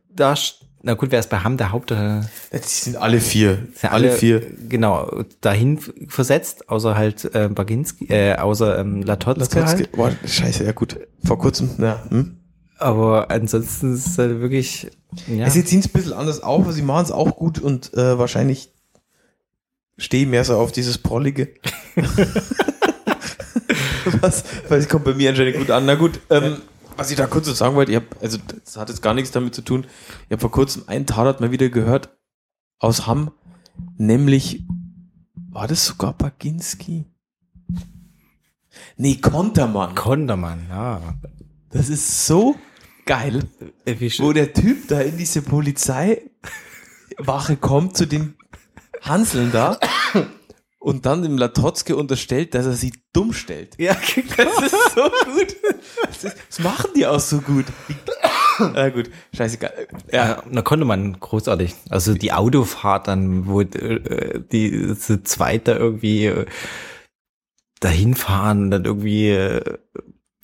Speaker 3: da, na gut, wer ist bei Hamm der Haupt, äh,
Speaker 2: Die sind alle vier.
Speaker 3: sind
Speaker 2: alle, vier.
Speaker 3: Genau, dahin versetzt, außer halt äh, Baginski, äh, außer ähm, Latotzke halt.
Speaker 2: Boah, scheiße, ja gut. Vor kurzem, ja. Hm?
Speaker 3: Aber ansonsten ist es halt wirklich, ja.
Speaker 2: Sie ziehen es ein bisschen anders auf, aber sie machen es auch gut und äh, wahrscheinlich stehe ich mehr so auf dieses Prollige. was, weil es kommt bei mir anscheinend gut an. Na gut, ähm, was ich da kurz so sagen wollte, ich hab, also das hat jetzt gar nichts damit zu tun. Ich habe vor kurzem einen Tatort mal wieder gehört aus Hamm, nämlich war das sogar Baginski? Nee, Kontermann.
Speaker 3: Kontermann, ja.
Speaker 2: Das ist so geil wo der Typ da in diese Polizeiwache kommt, zu den Hanseln da, und dann dem Latotzke unterstellt, dass er sie dumm stellt.
Speaker 3: ja,
Speaker 2: Das ist so gut. Das, ist, das machen die auch so gut. Na gut, scheißegal. Ja,
Speaker 3: Ja, na konnte man großartig. Also die Autofahrt dann, wo äh, die zu zweit da irgendwie äh, dahin fahren dann irgendwie äh,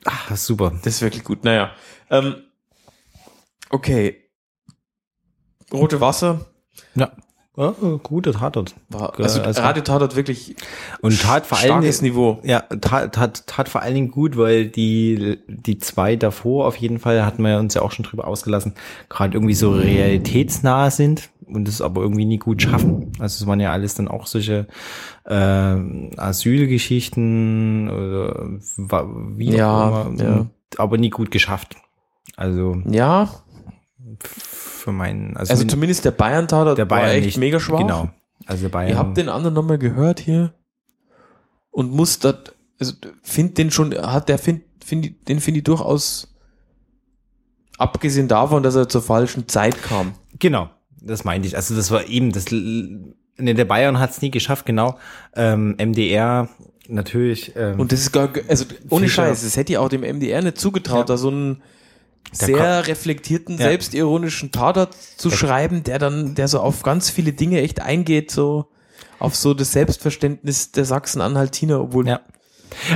Speaker 3: ach, super.
Speaker 2: das ist wirklich gut. Naja. Ähm, okay. Rote Wasser
Speaker 3: Ja. Oh, gute Tatort.
Speaker 2: war,
Speaker 3: Ja,
Speaker 2: also,
Speaker 3: also-
Speaker 2: Radio Tatort wirklich
Speaker 3: Und tat vor allen
Speaker 2: starkes
Speaker 3: Dingen,
Speaker 2: Niveau.
Speaker 3: ja, tat, tat, tat vor allen Dingen gut, weil die, die zwei davor auf jeden Fall hatten wir uns ja auch schon drüber ausgelassen, gerade irgendwie so realitätsnah sind und es aber irgendwie nie gut schaffen. Also es waren ja alles dann auch solche ähm, Asylgeschichten oder wa- wie
Speaker 2: Ja,
Speaker 3: auch immer,
Speaker 2: ja.
Speaker 3: aber nie gut geschafft. Also
Speaker 2: Ja,
Speaker 3: für meinen, also,
Speaker 2: also zumindest der Bayern-Tatort
Speaker 3: der
Speaker 2: war
Speaker 3: Bayern
Speaker 2: echt
Speaker 3: nicht,
Speaker 2: mega schwach.
Speaker 3: Genau. Also Bayern.
Speaker 2: Ich habe den anderen nochmal gehört hier und muss das, also find den schon, hat der find, find, den finde ich durchaus, abgesehen davon, dass er zur falschen Zeit kam.
Speaker 3: Genau, das meinte ich. Also das war eben das. Ne, der Bayern hat es nie geschafft, genau. Ähm, MDR natürlich. Ähm,
Speaker 2: Und das ist gar, also ohne. Scheiß, das hätte ich auch dem MDR nicht zugetraut,
Speaker 3: Ja.
Speaker 2: da so
Speaker 3: Der
Speaker 2: sehr reflektierten,
Speaker 3: Ja.
Speaker 2: selbstironischen Tatort zu schreiben, der dann, der so auf ganz viele Dinge echt eingeht, so auf so das Selbstverständnis der Sachsen-Anhaltiner, obwohl
Speaker 3: ja.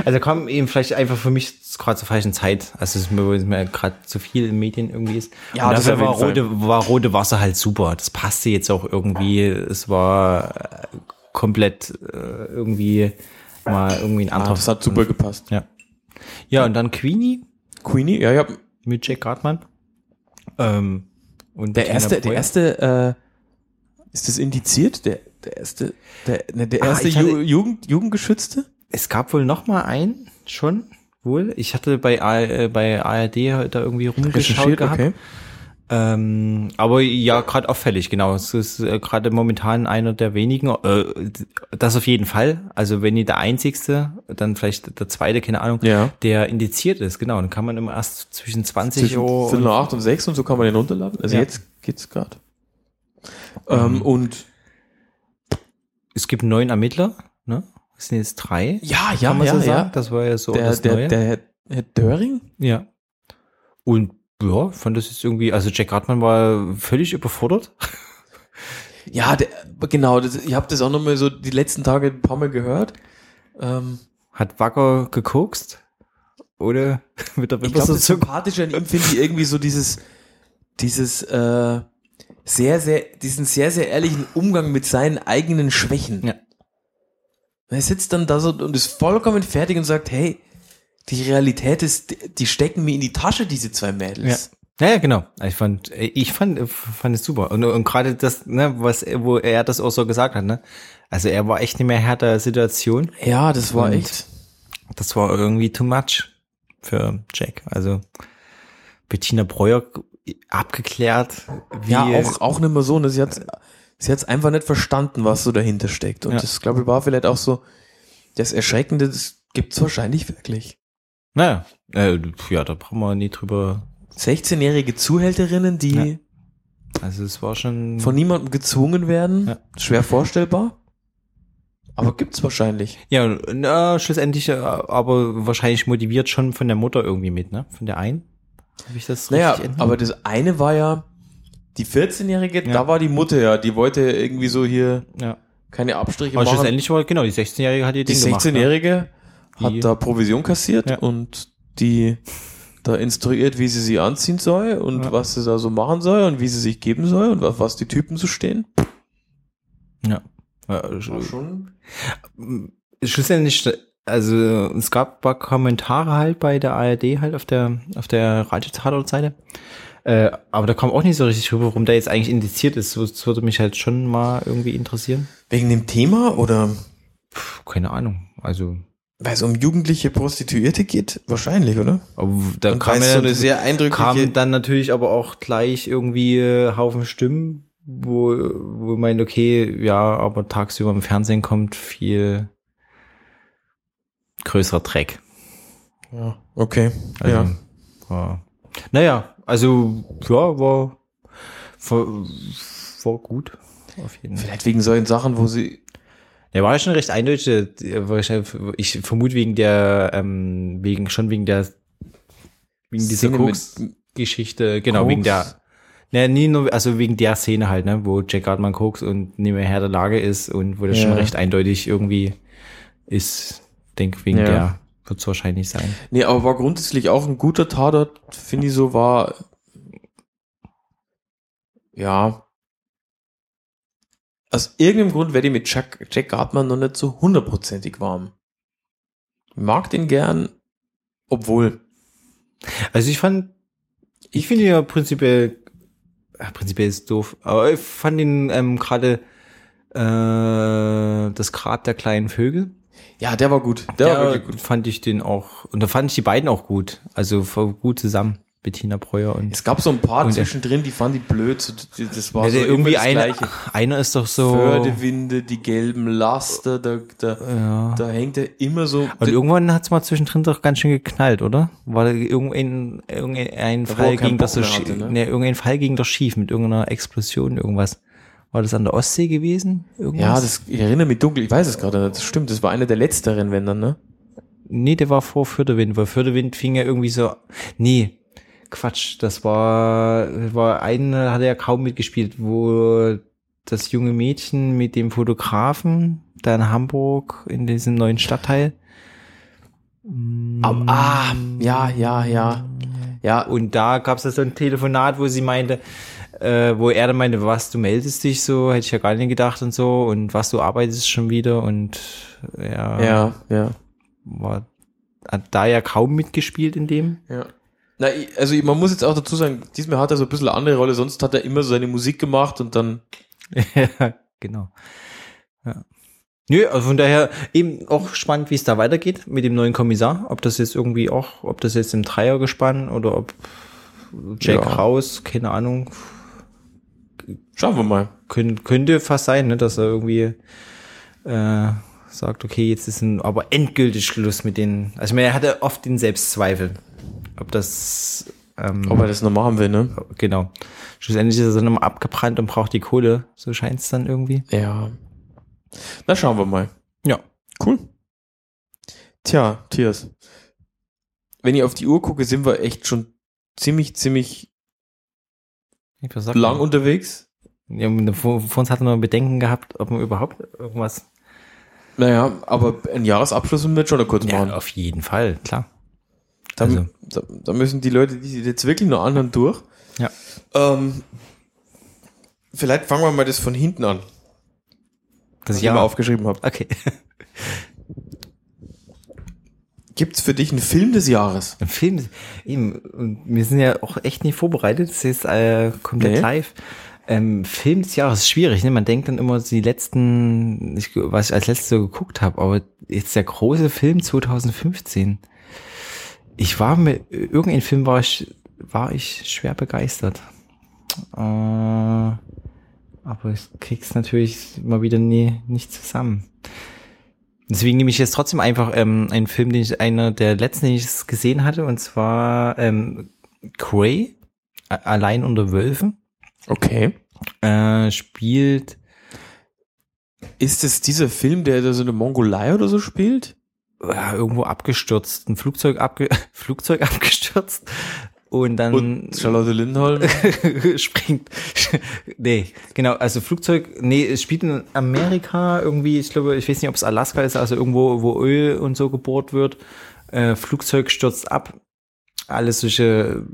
Speaker 3: Also kam eben vielleicht einfach für mich gerade zur falschen Zeit. Also es ist mir, mir gerade zu viel in Medien irgendwie ist.
Speaker 2: Ja,
Speaker 3: Und
Speaker 2: das
Speaker 3: dafür war rote, war rote Wasser halt super. Das passte jetzt auch irgendwie. Es war äh, komplett äh, irgendwie mal irgendwie ein
Speaker 2: ah,
Speaker 3: anderer.
Speaker 2: das hat super gepasst.
Speaker 3: Ja. Ja, und dann Queenie
Speaker 2: Queenie, ja, ja,
Speaker 3: mit Jack Gartmann. Ähm, und
Speaker 2: Der erste, der erste, äh, ist das indiziert? Der, der erste, der, ne, der
Speaker 3: Ah,
Speaker 2: erste
Speaker 3: ich hatte-
Speaker 2: Ju Jugend, Jugendgeschützte?
Speaker 3: Es gab wohl noch mal einen, schon wohl. Ich hatte bei, äh, bei ARD da irgendwie rumgeschaut gehabt.
Speaker 2: okay.
Speaker 3: Ähm, aber ja, gerade auffällig, genau. Es ist äh, gerade momentan einer der wenigen. Äh, das auf jeden Fall. Also wenn nicht der einzigste, dann vielleicht der zweite, keine Ahnung,
Speaker 2: Ja.
Speaker 3: der indiziert ist. Genau, dann kann man immer erst zwischen 20
Speaker 2: Zwischen
Speaker 3: Uhr
Speaker 2: nach acht und sechs und so kann man den runterladen. Also
Speaker 3: Ja.
Speaker 2: jetzt geht's gerade. Ähm, und
Speaker 3: es gibt neun Ermittler, ne? Es sind jetzt drei.
Speaker 2: ja, ja,
Speaker 3: kann man
Speaker 2: ja,
Speaker 3: so
Speaker 2: ja.
Speaker 3: sagen. Das war ja so
Speaker 2: Der,
Speaker 3: das
Speaker 2: der,
Speaker 3: Neue.
Speaker 2: der, Herr, Herr Döring?
Speaker 3: Ja. Und ja, fand das jetzt irgendwie, also Jack Hartmann war völlig überfordert.
Speaker 2: Ja, der, genau, das, ich habe das auch nochmal so die letzten Tage ein paar Mal gehört. Ähm,
Speaker 3: Hat wacker gekokst. Oder mit der
Speaker 2: ich
Speaker 3: Wimper
Speaker 2: glaube,
Speaker 3: so
Speaker 2: das
Speaker 3: zu
Speaker 2: Sympathische an ihm finde ich irgendwie so dieses, dieses äh, sehr, sehr, diesen sehr, sehr ehrlichen Umgang mit seinen eigenen Schwächen.
Speaker 3: Ja.
Speaker 2: Er sitzt dann da so und ist vollkommen fertig und sagt, hey, die Realität ist, die stecken mir in die Tasche, diese zwei Mädels.
Speaker 3: Ja, ja, genau. Ich fand, ich fand, fand es super. Und, und gerade das, ne, was, wo er das auch so gesagt hat, ne? Also er war echt nicht mehr Herr der Situation.
Speaker 2: Ja, das war
Speaker 3: Und
Speaker 2: echt.
Speaker 3: Das war irgendwie too much für Jack. Also Bettina Breuer abgeklärt. Wie,
Speaker 2: Ja, auch, auch nicht mehr so. Ne? Sie hat sie hat's einfach nicht verstanden, was so dahinter steckt. Und
Speaker 3: Ja.
Speaker 2: das, glaube ich, war vielleicht auch so das Erschreckende, das gibt's wahrscheinlich wirklich.
Speaker 3: Naja, äh, ja, da brauchen wir nie drüber.
Speaker 2: 16-jährige Zuhälterinnen, die
Speaker 3: Ja. Also es war schon.
Speaker 2: von niemandem gezwungen werden,
Speaker 3: Ja.
Speaker 2: schwer vorstellbar. Aber gibt's wahrscheinlich.
Speaker 3: ja, na, schlussendlich, äh, aber wahrscheinlich motiviert schon von der Mutter irgendwie mit, ne? Von der einen. Habe ich das
Speaker 2: Naja,
Speaker 3: richtig entnommen?
Speaker 2: aber das eine war ja, die 14-Jährige,
Speaker 3: Ja.
Speaker 2: da war die Mutter ja, die wollte irgendwie so hier
Speaker 3: ja.
Speaker 2: keine Abstriche
Speaker 3: Aber
Speaker 2: machen.
Speaker 3: schlussendlich war, genau, die 16-Jährige hat ihr
Speaker 2: Die
Speaker 3: Ding gemacht. ne?
Speaker 2: 16-Jährige
Speaker 3: Die-
Speaker 2: hat da Provision kassiert
Speaker 3: Ja.
Speaker 2: und die da instruiert, wie sie sie anziehen soll und
Speaker 3: Ja.
Speaker 2: was sie da so machen soll und wie sie sich geben soll und was, was die Typen so stehen.
Speaker 3: Ja. ja. sch-
Speaker 2: schon.
Speaker 3: Schlussendlich, also es gab ein paar Kommentare halt bei der ARD halt auf der auf der Radio-Tatort-Seite. Äh, aber da kam auch nicht so richtig rüber, warum der jetzt eigentlich indiziert ist. Das würde mich halt schon mal irgendwie interessieren.
Speaker 2: Wegen dem Thema oder
Speaker 3: Puh, keine Ahnung. Also
Speaker 2: weil es um jugendliche Prostituierte geht? Wahrscheinlich, oder?
Speaker 3: aber da
Speaker 2: Und
Speaker 3: kam, ja,
Speaker 2: so eine sehr eindrückliche...
Speaker 3: kam dann natürlich aber auch gleich irgendwie äh, Haufen Stimmen, wo, wo ich meinte, okay, ja, aber tagsüber im Fernsehen kommt viel größerer Dreck.
Speaker 2: ja, okay.
Speaker 3: Also,
Speaker 2: ja.
Speaker 3: War, naja, also ja, war, war, war gut. Auf jeden Fall.
Speaker 2: Vielleicht wegen solchen Sachen, wo sie...
Speaker 3: Der war ja schon recht eindeutig. schon- Ich vermute wegen der, ähm, wegen, schon wegen der, wegen dieser Koks-Geschichte, genau,
Speaker 2: Koks.
Speaker 3: wegen der, ne, nie nur, also wegen der Szene halt, ne, wo Jack Hartmann Koks und nicht mehr Herr der Lage ist und wo das schon
Speaker 2: Ja.
Speaker 3: recht eindeutig irgendwie ist, denk wegen
Speaker 2: Ja.
Speaker 3: der wird es wahrscheinlich sein.
Speaker 2: Nee, aber war grundsätzlich auch ein guter Tatort, finde ich so, war... Ja, aus irgendeinem Grund werde ich mit Jack, Jack Gartmann noch nicht so hundertprozentig warm. Ich mag den gern, obwohl,
Speaker 3: Also ich fand, ich finde ihn ja prinzipiell, äh, prinzipiell ist doof, aber ich fand ihn ähm, gerade äh, das Grad der kleinen Vögel.
Speaker 2: ja, der war gut. Der war
Speaker 3: Der
Speaker 2: wirklich gut.
Speaker 3: fand ich den auch, und da fand ich die beiden auch gut. Also gut zusammen, Bettina Breuer und
Speaker 2: Es gab so ein paar zwischendrin, die fand ich blöd. Die- Das war so
Speaker 3: irgendwie
Speaker 2: das
Speaker 3: einer, ist doch so,
Speaker 2: Fördewinde, die gelben Laster, da, da,
Speaker 3: ja.
Speaker 2: da hängt er immer so.
Speaker 3: Und irgendwann hat's mal zwischendrin doch ganz schön geknallt, oder? War da irgendein, irgendein
Speaker 2: Da
Speaker 3: Fall ging das so schief,
Speaker 2: ne?
Speaker 3: ne, irgendein Fall ging doch schief mit irgendeiner Explosion, irgendwas. War das an der Ostsee gewesen? Irgendwas?
Speaker 2: ja, das, ich erinnere mich dunkel, ich weiß es gerade nicht. Das stimmt, das war einer der letzteren, wenn dann, ne?
Speaker 3: Nee, der war vor Förderwind, weil Förderwind fing ja irgendwie so. Nee, Quatsch, das war, war eine, hat er ja kaum mitgespielt, wo das junge Mädchen mit dem Fotografen da in Hamburg in diesem neuen Stadtteil.
Speaker 2: Aber, ah, ja, ja, ja. Ja,
Speaker 3: Und da gab es so ein Telefonat, wo sie meinte, äh, wo er dann meinte, was, du meldest dich so, hätte ich ja gar nicht gedacht und so, und was, du arbeitest schon wieder und ja,
Speaker 2: ja, ja.
Speaker 3: war, hat da ja kaum mitgespielt in dem.
Speaker 2: Ja. Na, also man muss jetzt auch dazu sagen, diesmal hat er so ein bisschen eine andere Rolle, sonst hat er immer so seine Musik gemacht und dann,
Speaker 3: ja, genau. Ja. Nö, also von daher eben auch spannend, wie es da weitergeht mit dem neuen Kommissar. Ob das jetzt irgendwie auch, ob das jetzt im Dreier gespannt oder ob Jack
Speaker 2: Ja.
Speaker 3: raus, keine Ahnung.
Speaker 2: schauen wir mal.
Speaker 3: Kön könnte fast sein, ne, dass er irgendwie äh, sagt, okay, jetzt ist ein, aber endgültig Schluss mit den. Also ich meine, er hatte oft den Selbstzweifel, ob das ähm,
Speaker 2: Ob er das noch machen will, ne?
Speaker 3: genau. Schlussendlich ist er dann immer abgebrannt und braucht die Kohle. So scheint es dann irgendwie.
Speaker 2: Ja. Na, schauen wir mal.
Speaker 3: Ja.
Speaker 2: Cool. Tja, Tiers. Wenn ich auf die Uhr gucke, sind wir echt schon ziemlich, ziemlich lang
Speaker 3: man?
Speaker 2: unterwegs.
Speaker 3: Ja, vor, vor uns hatten wir Bedenken gehabt, ob man überhaupt irgendwas.
Speaker 2: Naja, aber ein Jahresabschluss müssen wir jetzt schon kurz machen.
Speaker 3: auf jeden Fall, klar.
Speaker 2: Da,
Speaker 3: also-
Speaker 2: da, da müssen die Leute, die sich jetzt wirklich noch anhören, durch.
Speaker 3: Ja.
Speaker 2: Ähm, vielleicht fangen wir mal das von hinten an,
Speaker 3: Das
Speaker 2: was ich mal aufgeschrieben habe.
Speaker 3: Okay.
Speaker 2: Gibt's für dich einen Film des Jahres?
Speaker 3: Ein Film, eben, wir sind ja auch echt nicht vorbereitet, das ist äh, komplett
Speaker 2: Nee.
Speaker 3: live. Ähm, Film des Jahres ist schwierig, ne? Man denkt dann immer die letzten, ich, was ich als letztes so geguckt habe, aber jetzt der große Film 2015. Ich war mit irgendein Film war ich war ich schwer begeistert. Äh, aber ich krieg's natürlich mal wieder nie nicht zusammen. Deswegen nehme ich jetzt trotzdem einfach ähm, einen Film, den ich einer der letzten, den ich gesehen hatte, und zwar ähm, Cray, allein unter Wölfen,
Speaker 2: Okay.
Speaker 3: äh, spielt
Speaker 2: Ist es dieser Film, der da so eine Mongolei oder so spielt?
Speaker 3: Äh, irgendwo abgestürzt, ein Flugzeug, abge Flugzeug abgestürzt und dann
Speaker 2: Und Charlotte Lindholm?
Speaker 3: springt. nee, genau, also Flugzeug, nee, es spielt in Amerika irgendwie, ich glaube, ich weiß nicht, ob es Alaska ist, also irgendwo, wo Öl und so gebohrt wird. Äh, Flugzeug stürzt ab. Alles solche,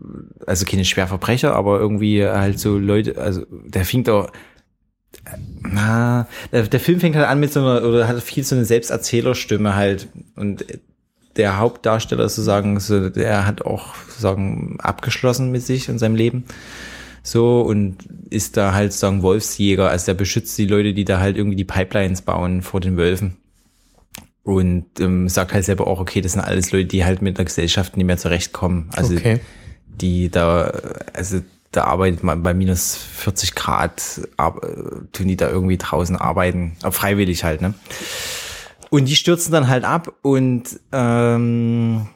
Speaker 3: also keine Schwerverbrecher, aber irgendwie halt so Leute, also der fing doch, na, der, der Film fängt halt an mit so einer, oder hat viel so eine Selbsterzählerstimme halt und der Hauptdarsteller sozusagen, so, der hat auch sozusagen abgeschlossen mit sich und seinem Leben. So und ist da halt sozusagen Wolfsjäger, also der beschützt die Leute, die da halt irgendwie die Pipelines bauen vor den Wölfen. Und ähm, sagt halt selber auch, okay, das sind alles Leute, die halt mit der Gesellschaft nicht mehr zurechtkommen. Also
Speaker 2: Okay.
Speaker 3: die da, also da arbeitet man bei minus 40 Grad, ab, tun die da irgendwie draußen arbeiten, aber freiwillig halt, ne? Und die stürzen dann halt ab und ähm,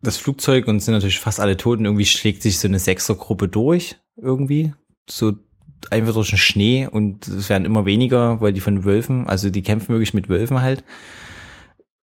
Speaker 3: das Flugzeug und sind natürlich fast alle tot und irgendwie schlägt sich so eine Sechsergruppe durch irgendwie. So einfach durch den Schnee und es werden immer weniger, weil die von Wölfen, also die kämpfen wirklich mit Wölfen halt.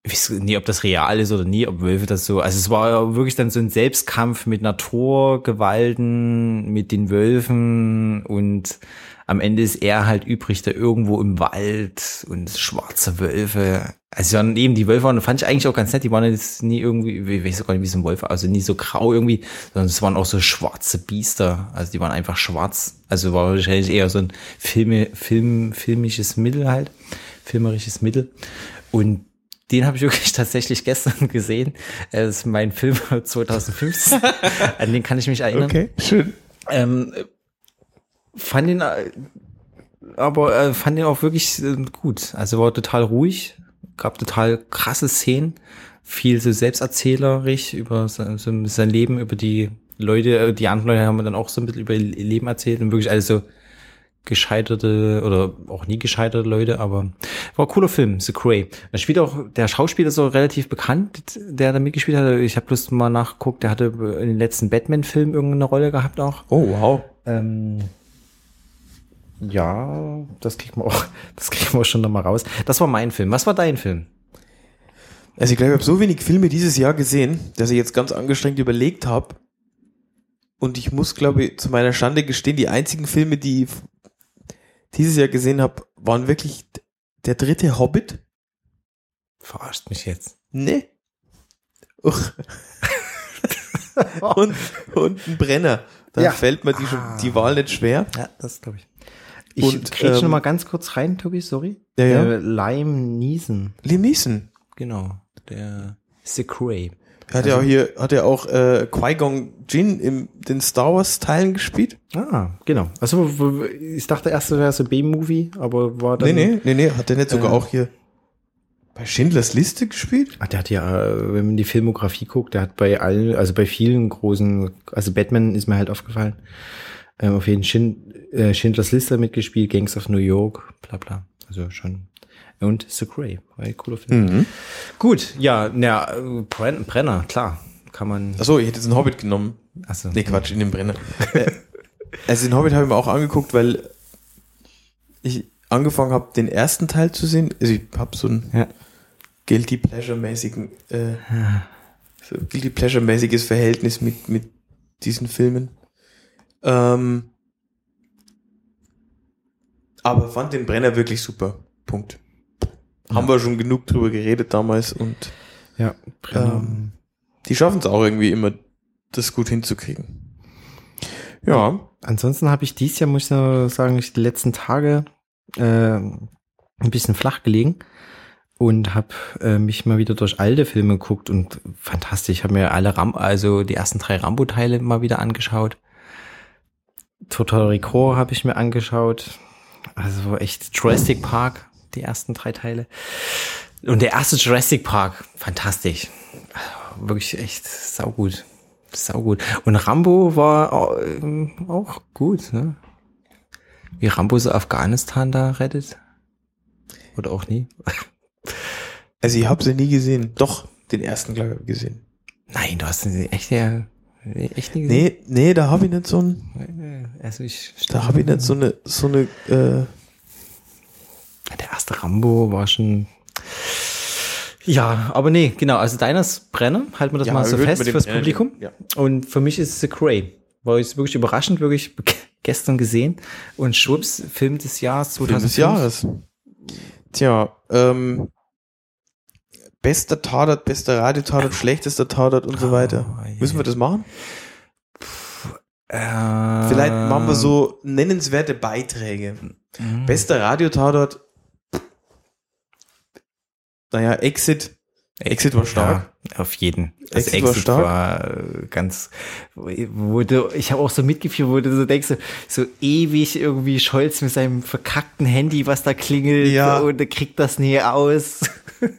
Speaker 3: Ich weiß nie, ob das real ist oder nie, ob Wölfe das so. Also es war ja wirklich dann so ein Selbstkampf mit Naturgewalten, mit den Wölfen und am Ende ist er halt übrig, da irgendwo im Wald und schwarze Wölfe. Also dann eben die Wölfe waren, fand ich eigentlich auch ganz nett, die waren jetzt nie irgendwie, ich weiß gar nicht, wie so ein Wolf, also nie so grau irgendwie, sondern es waren auch so schwarze Biester. Also die waren einfach schwarz. Also war wahrscheinlich eher so ein Filme, Film, filmisches Mittel halt, filmerisches Mittel. Und den habe ich wirklich tatsächlich gestern gesehen. Das ist mein Film 2015. An den kann ich mich erinnern.
Speaker 2: schön.
Speaker 3: Ähm, fand ihn äh, aber äh, fand ihn auch wirklich äh, gut. Also war total ruhig, gab total krasse Szenen, viel so selbsterzählerisch über sein, so sein Leben, über die Leute, äh, die anderen Leute haben dann auch so ein bisschen über ihr Leben erzählt und wirklich alles so gescheiterte oder auch nie gescheiterte Leute, aber war ein cooler Film, The Cray. Da spielt auch, der Schauspieler ist so relativ bekannt, der da mitgespielt hat. Ich habe bloß mal nachgeguckt, der hatte in den letzten Batman-Filmen irgendeine Rolle gehabt auch.
Speaker 2: Oh, wow.
Speaker 3: Ähm, ja, das kriegen wir auch, das kriegen wir auch schon nochmal raus. Das war mein Film. Was war dein Film?
Speaker 2: Also ich glaube, ich habe so wenig Filme dieses Jahr gesehen, dass ich jetzt ganz angestrengt überlegt habe. Und ich muss, glaube ich, zu meiner Schande gestehen, die einzigen Filme, die dieses Jahr gesehen habe, waren wirklich der dritte Hobbit.
Speaker 3: Verarscht mich jetzt.
Speaker 2: Nee. Uch. und, und ein Brenner. Da
Speaker 3: Ja.
Speaker 2: fällt mir die, schon, die Wahl nicht schwer.
Speaker 3: Ja, das glaube ich. Ich
Speaker 2: Und,
Speaker 3: kriege
Speaker 2: ähm,
Speaker 3: noch mal ganz kurz rein, Tobi, sorry.
Speaker 2: Ja, ja.
Speaker 3: Äh, Lime Neeson,
Speaker 2: Liam Neeson.
Speaker 3: genau. Der The Cray.
Speaker 2: Hat ja auch hier, hat ja auch äh, Qui-Gon Jinn in den Star Wars Teilen gespielt?
Speaker 3: Ah, genau. Also ich dachte erst, das wäre so B-Movie, aber war dann.
Speaker 2: nee, nee, nee, nee, hat der nicht sogar
Speaker 3: Äh.
Speaker 2: auch hier bei Schindlers Liste gespielt?
Speaker 3: Ah, der hat ja, äh, wenn man die Filmografie guckt, der hat bei allen, also bei vielen großen, also Batman ist mir halt aufgefallen, ähm, auf jeden Schind, äh, Schindlers Liste mitgespielt, Gangs of New York, bla bla. Also schon. Und The Grey, war ein cooler Film.
Speaker 2: Mhm.
Speaker 3: Gut, ja, na, äh, Brenn, Brenner, klar, kann man.
Speaker 2: Achso, ich hätte jetzt einen Hobbit genommen.
Speaker 3: Achso.
Speaker 2: Nee, Quatsch, in den Brenner. Äh, also den Hobbit habe ich mir auch angeguckt, weil ich angefangen habe, den ersten Teil zu sehen. Also ich habe so ein
Speaker 3: Ja.
Speaker 2: Guilty Pleasure-mäßigen, äh, so Guilty Pleasure-mäßiges Verhältnis mit, mit diesen Filmen. Ähm, aber fand den Brenner wirklich super. Punkt. Haben wir schon genug drüber geredet damals und
Speaker 3: Ja, Brenner.
Speaker 2: ähm, die schaffen es auch irgendwie immer, das gut hinzukriegen. Ja.
Speaker 3: Ansonsten habe ich dies Jahr, muss ich nur sagen, ich die letzten Tage äh, ein bisschen flach gelegen. und habe äh, mich mal wieder durch alte Filme geguckt und fantastisch. Ich habe mir alle Ram also die ersten drei Rambo-Teile mal wieder angeschaut. Total Recall habe ich mir angeschaut. Also echt Jurassic Park, die ersten drei Teile. Und der erste Jurassic Park, fantastisch. Also wirklich echt saugut. Saugut. Und Rambo war auch, ähm, auch gut, ne? Wie Rambo so Afghanistan da rettet. Oder auch nie.
Speaker 2: Also ich habe sie nie gesehen. Doch, den ersten, glaube ich, gesehen.
Speaker 3: Nein, du hast sie echt, ja, echt nie gesehen.
Speaker 2: Nee, nee, da habe ich nicht so ein,
Speaker 3: Also ich,
Speaker 2: da habe ich nicht so eine, so eine, äh,
Speaker 3: Der erste Rambo war schon. Ja, aber nee, genau. Also deines Brenner, halten wir das
Speaker 2: Ja,
Speaker 3: mal so fest fürs Publikum.
Speaker 2: ja.
Speaker 3: Und für mich ist es The Grey. War ich wirklich überraschend, wirklich gestern gesehen. Und Schwupps, Film des Jahres 2005.
Speaker 2: Film des Jahres. Tja, ähm, bester Tatort, bester Radiotatort, schlechtester Tatort und so weiter.
Speaker 3: Oh.
Speaker 2: Müssen wir das machen? Vielleicht machen wir so nennenswerte Beiträge.
Speaker 3: Mhm.
Speaker 2: Bester Radiotatort. Naja, Exit. Exit war stark.
Speaker 3: Ja, auf jeden. Also
Speaker 2: Exit
Speaker 3: Exit,
Speaker 2: war
Speaker 3: war, äh, ganz, du, ich habe auch so mitgefühlt, wo du so denkst, so, so ewig irgendwie Scholz mit seinem verkackten Handy, was da klingelt
Speaker 2: Ja.
Speaker 3: und er kriegt das nie aus.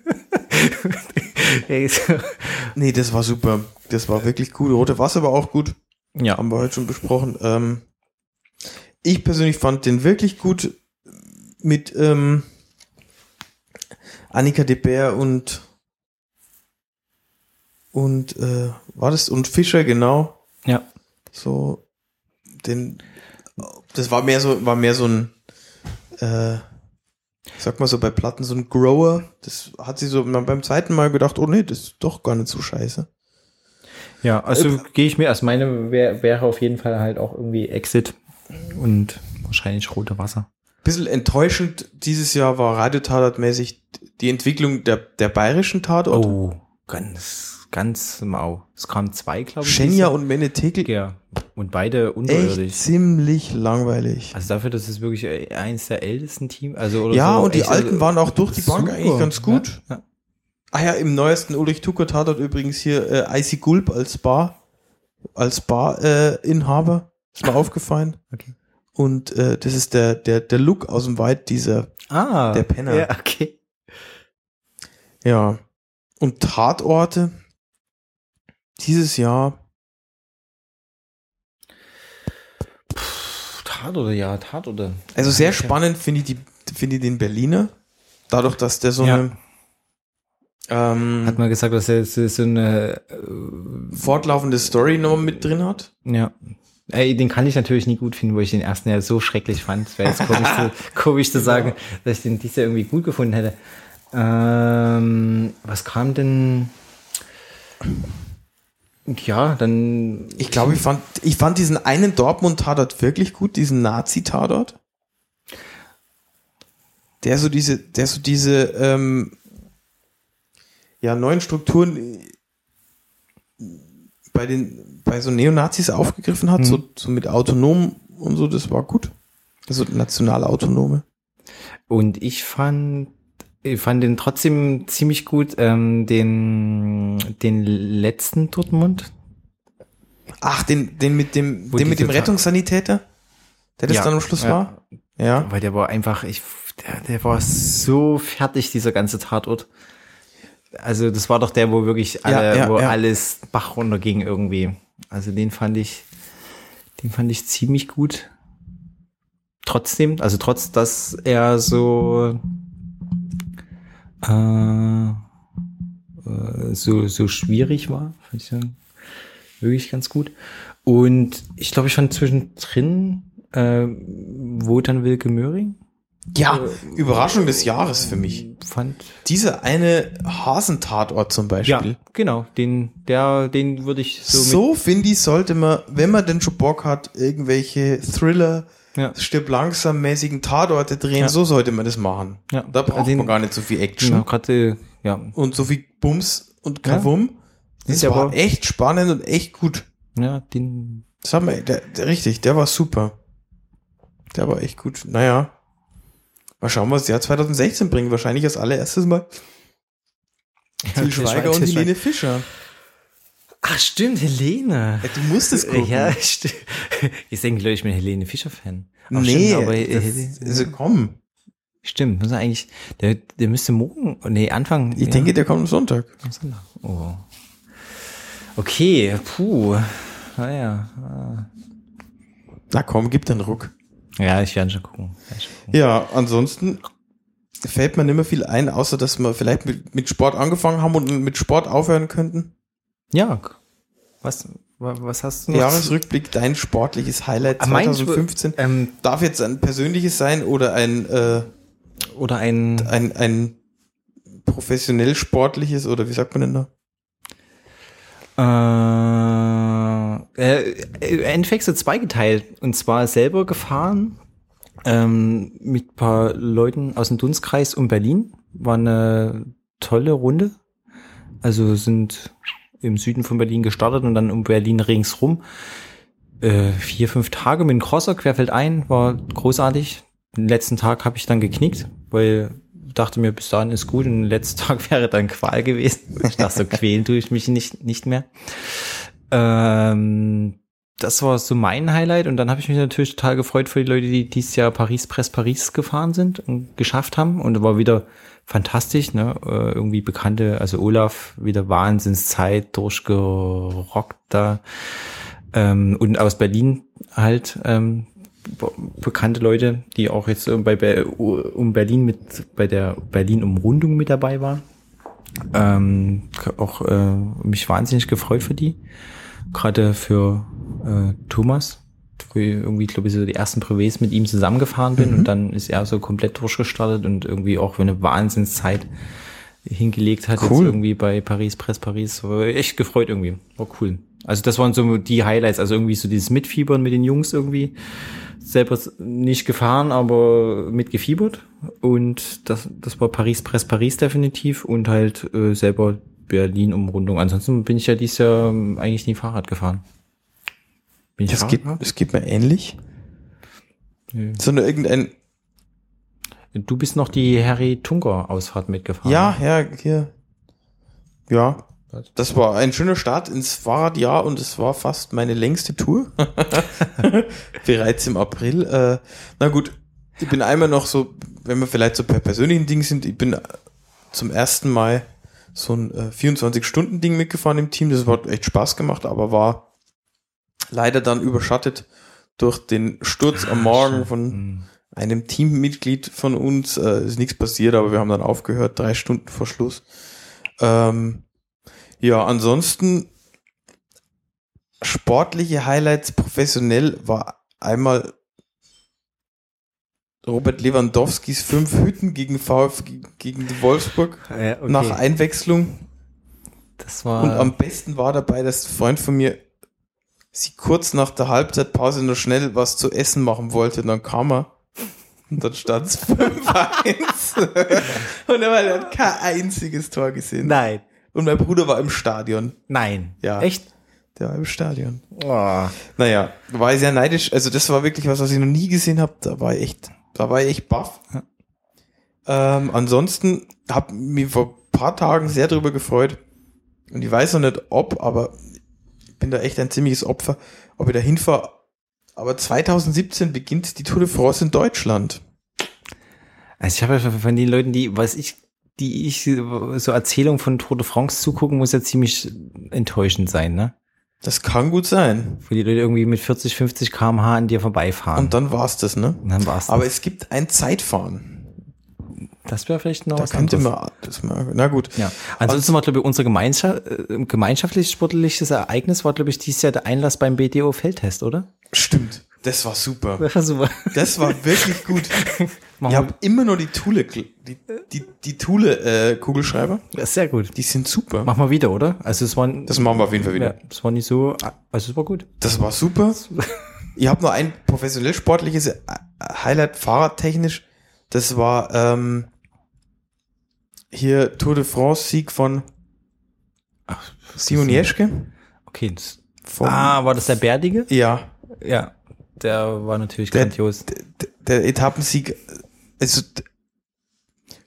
Speaker 2: Nee, das war super. Das war wirklich gut. Rote Wasser war auch gut.
Speaker 3: ja,
Speaker 2: Haben wir heute schon besprochen. Ähm, ich persönlich fand den wirklich gut mit ähm, Annika de Beer und und äh, war das? Und Fischer genau.
Speaker 3: Ja,
Speaker 2: so den das war mehr so war mehr so ein äh, sag mal so bei Platten so ein Grower. Das hat sie so beim zweiten Mal gedacht oh nee das ist doch gar nicht so scheiße.
Speaker 3: Ja, also gehe ich mir, also meine wär, wäre auf jeden Fall halt auch irgendwie Exit und wahrscheinlich rote Wasser.
Speaker 2: Bisschen enttäuschend dieses Jahr war Radiotatort-mäßig die Entwicklung der, der bayerischen Tatort.
Speaker 3: Oh, ganz, ganz mau. Es kamen zwei, glaube ich.
Speaker 2: Schenja und Menetekel.
Speaker 3: Ja, und beide unterirdisch.
Speaker 2: Echt ziemlich langweilig.
Speaker 3: Also dafür, dass es wirklich eines der ältesten Teams, also oder
Speaker 2: Ja,
Speaker 3: so,
Speaker 2: und die
Speaker 3: echt,
Speaker 2: alten
Speaker 3: also,
Speaker 2: waren auch durch die Bank
Speaker 3: super.
Speaker 2: eigentlich ganz gut.
Speaker 3: Ja, ja.
Speaker 2: Ah ja, im neuesten Ulrich Tucker Tatort übrigens hier äh, Icy Gulp als Bar, als Bar-Inhaber. Äh, Inhaber. ist mir aufgefallen.
Speaker 3: Okay.
Speaker 2: Und äh, das ist der, der, der Look aus dem Wald, dieser,
Speaker 3: Ah,
Speaker 2: Der Penner.
Speaker 3: Ja, okay.
Speaker 2: ja. Und Tatorte dieses Jahr.
Speaker 3: Puh, Tat oder ja, Tat oder.
Speaker 2: Also sehr spannend finde ich die, finde ich den Berliner. Dadurch, dass der so
Speaker 3: Ja.
Speaker 2: eine ähm,
Speaker 3: Hat man gesagt, dass er so eine, äh,
Speaker 2: fortlaufende Story noch mit drin hat.
Speaker 3: ja. Ey, den kann ich natürlich nie gut finden, wo ich den ersten ja so schrecklich fand. Es wäre jetzt komisch, zu, komisch zu sagen, dass ich den dieses Jahr irgendwie gut gefunden hätte. Ähm, was kam denn? Ja, dann.
Speaker 2: Ich glaube, ich fand, ich fand diesen einen Dortmund-Tatort wirklich gut, diesen Nazi-Tatort. Der so diese, der so diese, ähm, ja, neuen Strukturen äh, bei den, bei so Neonazis aufgegriffen hat, so, so mit autonom und so, das war gut. Also nationale Autonome.
Speaker 3: Und ich fand, ich fand den trotzdem ziemlich gut, ähm, den, den letzten Dortmund.
Speaker 2: Ach, den, den mit dem,
Speaker 3: Wo
Speaker 2: den mit dem Rettungssanitäter, der das
Speaker 3: Ja,
Speaker 2: dann am Schluss
Speaker 3: ja.
Speaker 2: war? Ja.
Speaker 3: Weil der war einfach, ich, der, der war so fertig, dieser ganze Tatort. Also das war doch der, wo wirklich alle,
Speaker 2: Ja, ja,
Speaker 3: wo
Speaker 2: ja.
Speaker 3: alles Bach runterging irgendwie. Also den fand ich, den fand ich ziemlich gut. Trotzdem, also trotz, dass er so, äh, äh, so, so schwierig war, fand ich dann wirklich ganz gut. Und ich glaube, ich fand zwischendrin, äh, wo dann Wilke Möhring,
Speaker 2: Ja, Überraschung des Jahres für mich.
Speaker 3: fand
Speaker 2: Dieser eine Hasentatort zum Beispiel.
Speaker 3: Ja, genau. Den, der, den würde ich so,
Speaker 2: So, finde ich, sollte man, wenn man denn schon Bock hat, irgendwelche Thriller,
Speaker 3: Ja.
Speaker 2: stirb langsam mäßigen Tatorte drehen,
Speaker 3: Ja.
Speaker 2: so sollte man das machen.
Speaker 3: Ja.
Speaker 2: Da braucht
Speaker 3: Den-
Speaker 2: man gar nicht so viel Action
Speaker 3: genau, gerade, ja,
Speaker 2: und so viel Bums und Kavum. Das
Speaker 3: Der
Speaker 2: war
Speaker 3: war-
Speaker 2: echt spannend und echt gut.
Speaker 3: ja, den,
Speaker 2: Das haben wir, der, der, richtig, der war super. Der war echt gut. Naja. Mal schauen, was das Jahr 2016 bringt. Wahrscheinlich als allererstes mal Til Schweiger und Helene Fischer.
Speaker 3: Ach, stimmt, Helene.
Speaker 2: Ja, du musst es gucken.
Speaker 3: Ja, stimmt. Ich denke, glaube ich, bin Helene Fischer-Fan.
Speaker 2: Nee,
Speaker 3: stimmt, aber
Speaker 2: das,
Speaker 3: Helene-
Speaker 2: also komm.
Speaker 3: stimmt, muss er eigentlich, der, der müsste morgen, nee, Anfang.
Speaker 2: Ich denke, der kommt am Sonntag.
Speaker 3: Oh. Okay, puh. Naja.
Speaker 2: Na komm, gib den Ruck.
Speaker 3: Ja, ich werde schon gucken. Werd schon gucken.
Speaker 2: Ja, ansonsten fällt mir nicht mehr viel ein, außer dass wir vielleicht mit, mit Sport angefangen haben und mit Sport aufhören könnten.
Speaker 3: Ja. Was, wa- was hast du noch?
Speaker 2: Jahresrückblick, dein sportliches Highlight
Speaker 3: Ah, mein
Speaker 2: 2015.
Speaker 3: Ähm,
Speaker 2: Darf jetzt ein persönliches sein oder ein, äh,
Speaker 3: oder ein,
Speaker 2: ein, ein professionell sportliches oder wie sagt man denn da?
Speaker 3: Äh, äh, im Endeffekt so zweigeteilt. Und zwar selber gefahren ähm, mit ein paar Leuten aus dem Dunstkreis um Berlin. War eine tolle Runde. Also sind im Süden von Berlin gestartet und dann um Berlin ringsrum. Äh, vier, fünf Tage mit dem Crosser querfeldein. War großartig. Den letzten Tag habe ich dann geknickt, weil dachte mir, bis dahin ist gut und der letzte Tag wäre dann Qual gewesen. Ich dachte, so quälen tue ich mich nicht, nicht mehr. Ähm, das war so mein Highlight und dann habe ich mich natürlich total gefreut für die Leute, die dieses Jahr Paris Press Paris gefahren sind und geschafft haben und war wieder fantastisch, ne? Äh, irgendwie bekannte, also Olaf wieder Wahnsinnszeit durchgerockt da ähm, und aus Berlin halt ähm, be- bekannte Leute, die auch jetzt bei, bei um Berlin mit bei der Berlin Umrundung mit dabei waren. Ähm, auch äh, mich wahnsinnig gefreut für die. Gerade für äh, Thomas, wo ich irgendwie, glaube ich, so die ersten Privés mit ihm zusammengefahren bin und dann ist er so komplett durchgestartet und irgendwie auch eine Wahnsinnszeit hingelegt hat,
Speaker 2: Cool.
Speaker 3: jetzt irgendwie bei Paris, Press Paris. War echt gefreut irgendwie. War cool. Also das waren so die Highlights, also irgendwie so dieses Mitfiebern mit den Jungs irgendwie. Selber nicht gefahren, aber mitgefiebert. Und das, das war Paris, Press Paris definitiv und halt äh, selber Berlin-Umrundung. Ansonsten bin ich ja dieses Jahr ähm, eigentlich nie Fahrrad gefahren. Bin ich
Speaker 2: Es
Speaker 3: Fahrrad
Speaker 2: geht, es geht mir ähnlich.
Speaker 3: Nö.
Speaker 2: Sondern irgendein,
Speaker 3: Du bist noch die Harry Tunker Ausfahrt mitgefahren.
Speaker 2: ja, ja, hier. Ja. Das war ein schöner Start ins Fahrradjahr und es war fast meine längste Tour. Bereits im April. Äh, na gut, ich bin einmal noch so, wenn wir vielleicht so per persönlichen Ding sind, ich bin zum ersten Mal so ein äh, 24-Stunden-Ding mitgefahren im Team. Das hat echt Spaß gemacht, aber war leider dann überschattet durch den Sturz am Morgen von
Speaker 3: Hm.
Speaker 2: einem Teammitglied von uns. Äh, ist nichts passiert, aber wir haben dann aufgehört, drei Stunden vor Schluss. Ähm, ja, ansonsten sportliche Highlights professionell war einmal Robert Lewandowskis fünf Hütten gegen VfG gegen Wolfsburg
Speaker 3: Äh, okay.
Speaker 2: nach Einwechslung.
Speaker 3: das war
Speaker 2: Und am besten war dabei, dass ein Freund von mir sie kurz nach der Halbzeitpause noch schnell was zu essen machen wollte. Und dann kam er. Und dann stand es 5-1. und er hat kein einziges Tor gesehen.
Speaker 3: Nein.
Speaker 2: Und mein Bruder war im Stadion.
Speaker 3: Nein.
Speaker 2: Ja.
Speaker 3: Echt?
Speaker 2: Der war im Stadion.
Speaker 3: Oh.
Speaker 2: Naja, war ich sehr neidisch. Also das war wirklich was, was ich noch nie gesehen habe. Da war ich echt, da war ich echt baff. Ähm, ansonsten habe mich vor ein paar Tagen sehr drüber gefreut. Und ich weiß noch nicht ob, aber ich bin da echt ein ziemliches Opfer, ob ich da hinfahre. Aber 2017 beginnt die Tour de France in Deutschland.
Speaker 3: Also ich habe ja von den Leuten, die, was ich, die ich so Erzählungen von Tour de France zugucken, muss ja ziemlich enttäuschend sein, ne?
Speaker 2: Das kann gut sein.
Speaker 3: Wo die Leute irgendwie mit 40, 50 kmh an dir vorbeifahren.
Speaker 2: Und dann war's das, ne?
Speaker 3: Und dann war's.
Speaker 2: Aber
Speaker 3: das.
Speaker 2: es gibt ein Zeitfahren.
Speaker 3: das wäre vielleicht noch
Speaker 2: Da
Speaker 3: was
Speaker 2: könnte man, das mal, na gut.
Speaker 3: Ja. Ansonsten war, glaube ich, unser Gemeinschaft, äh, gemeinschaftliches sportliches Ereignis war, glaube ich, dieses Jahr der Einlass beim BDO-Feldtest, oder?
Speaker 2: Stimmt. Das war super.
Speaker 3: Das war super.
Speaker 2: Das war wirklich gut. Ich habe immer nur die Thule, die, die, die Thule äh, Kugelschreiber.
Speaker 3: das ist sehr gut.
Speaker 2: Die sind super.
Speaker 3: Machen wir wieder, oder? Also es war,
Speaker 2: Das machen wir auf jeden Fall wieder.
Speaker 3: ja, es war nicht so, also es war gut.
Speaker 2: Das war super. Ich habe nur ein professionell sportliches äh, Highlight fahrradtechnisch. Das war ähm, hier Tour de France Sieg von Simon Jeschke.
Speaker 3: Okay. Das, ah, war das der Bärdige?
Speaker 2: Ja,
Speaker 3: Ja. Der war natürlich
Speaker 2: Der-
Speaker 3: grandios.
Speaker 2: d- der Etappensieg Also, d-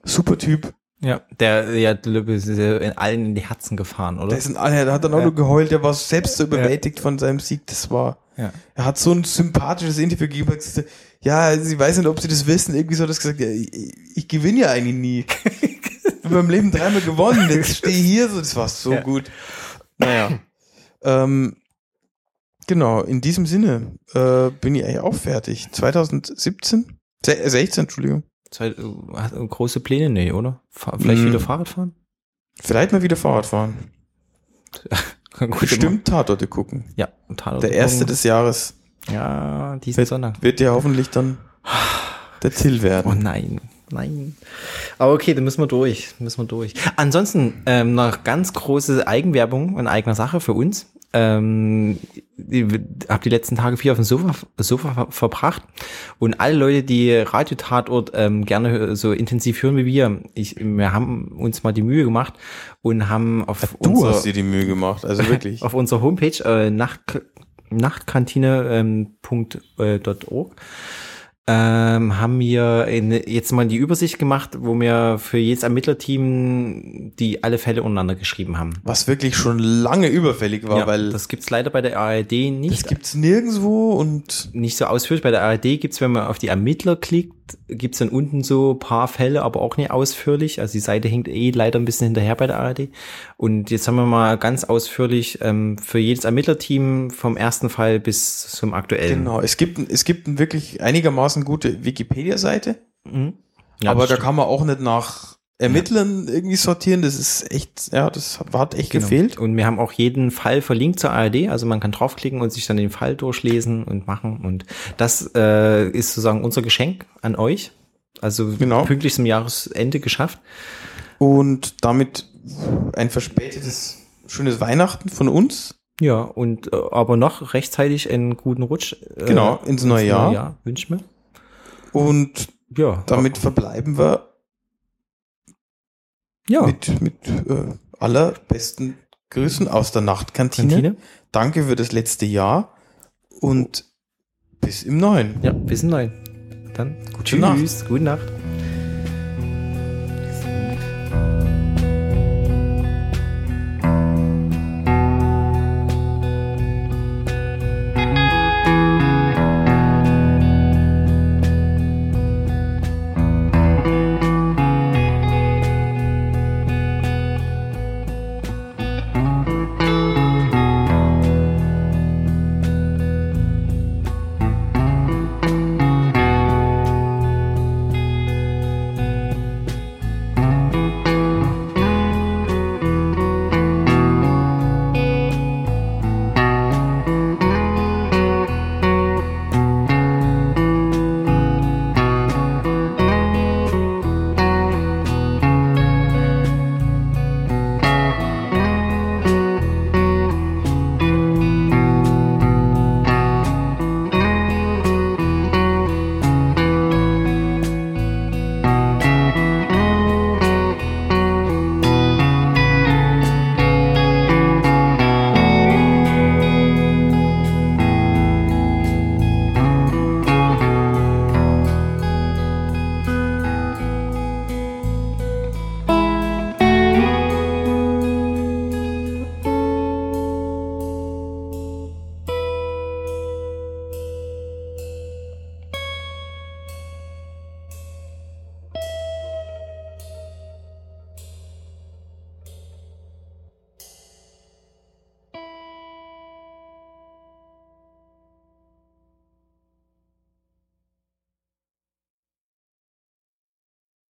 Speaker 2: super Typ.
Speaker 3: Ja, der, ja, ist ja in allen in die Herzen gefahren, oder?
Speaker 2: Der, ist ein, der hat dann auch
Speaker 3: Ja.
Speaker 2: nur geheult, der war selbst so überwältigt von seinem Sieg. Das war,
Speaker 3: Ja.
Speaker 2: er hat so ein sympathisches Interview gegeben, hat gesagt, ja, sie weiß nicht, ob sie das wissen. Irgendwie so hat er gesagt, ja, ich, ich gewinne ja eigentlich nie. Ich habe beim Leben dreimal gewonnen, jetzt stehe ich hier so, das war so
Speaker 3: Ja.
Speaker 2: gut. Naja. ähm, genau, in diesem Sinne äh, bin ich eigentlich auch fertig. 2017? Se- äh, 16, Entschuldigung.
Speaker 3: Zwei, äh, du große Pläne? Nee, oder? Vielleicht
Speaker 2: Mm.
Speaker 3: wieder Fahrrad fahren?
Speaker 2: Vielleicht mal wieder Fahrrad fahren.
Speaker 3: Gut,
Speaker 2: Bestimmt Tatorte gucken.
Speaker 3: Ja, Tatort
Speaker 2: Der erste
Speaker 3: gucken.
Speaker 2: des Jahres
Speaker 3: Ja, diesen
Speaker 2: Wird-
Speaker 3: Sonntag.
Speaker 2: wird ja hoffentlich dann der Till
Speaker 3: Oh
Speaker 2: werden.
Speaker 3: nein, nein. Aber okay, dann müssen wir durch. Müssen wir durch. Ansonsten ähm, noch ganz große Eigenwerbung in eigener Sache für uns. Ähm, habe die letzten Tage viel auf dem Sofa, Sofa ver verbracht und alle Leute, die Radiotatort ähm, gerne so intensiv hören wie wir, ich, wir haben uns mal die Mühe gemacht und haben auf
Speaker 2: Du
Speaker 3: unser-
Speaker 2: hast dir die Mühe gemacht, also wirklich.
Speaker 3: auf unserer Homepage äh, Nacht, nachtkantine.org ähm, haben wir eine, jetzt mal die Übersicht gemacht, wo wir für jedes Ermittlerteam die alle Fälle untereinander geschrieben haben.
Speaker 2: Was wirklich schon lange überfällig war,
Speaker 3: Ja,
Speaker 2: weil das,
Speaker 3: das gibt's leider bei der ARD nicht.
Speaker 2: gibt's nirgendwo und
Speaker 3: nicht so ausführlich. Bei der ARD gibt's, wenn man auf die Ermittler klickt, gibt's dann unten so paar Fälle, aber auch nicht ausführlich. Also die Seite hängt eh leider ein bisschen hinterher bei der ARD. Und jetzt haben wir mal ganz ausführlich ähm, für jedes Ermittlerteam vom ersten Fall bis zum aktuellen.
Speaker 2: genau, es gibt, es gibt wirklich einigermaßen gute Wikipedia-Seite,
Speaker 3: Mhm. Ja,
Speaker 2: aber da kann man auch nicht nach Ermittlern irgendwie sortieren, das ist echt, ja, das hat echt
Speaker 3: Genau.
Speaker 2: gefehlt.
Speaker 3: Und wir haben auch jeden Fall verlinkt zur ARD, also man kann draufklicken und sich dann den Fall durchlesen und machen. Und das äh, ist sozusagen unser Geschenk an euch. Also
Speaker 2: Genau.
Speaker 3: pünktlich zum Jahresende geschafft.
Speaker 2: Und damit ein verspätetes, schönes Weihnachten von uns.
Speaker 3: Ja, und äh, aber noch rechtzeitig einen guten Rutsch. Äh,
Speaker 2: Genau, ins neue Jahr.
Speaker 3: wünsch mir.
Speaker 2: Und
Speaker 3: Ja.
Speaker 2: damit verbleiben wir
Speaker 3: ja.
Speaker 2: mit, mit äh, allerbesten Grüßen aus der Nachtkantine.
Speaker 3: Kantine.
Speaker 2: Danke für das letzte Jahr und bis im neuen.
Speaker 3: Ja, bis im Neuen. Dann
Speaker 2: Gute Nacht.
Speaker 3: Tschüss, gute Nacht.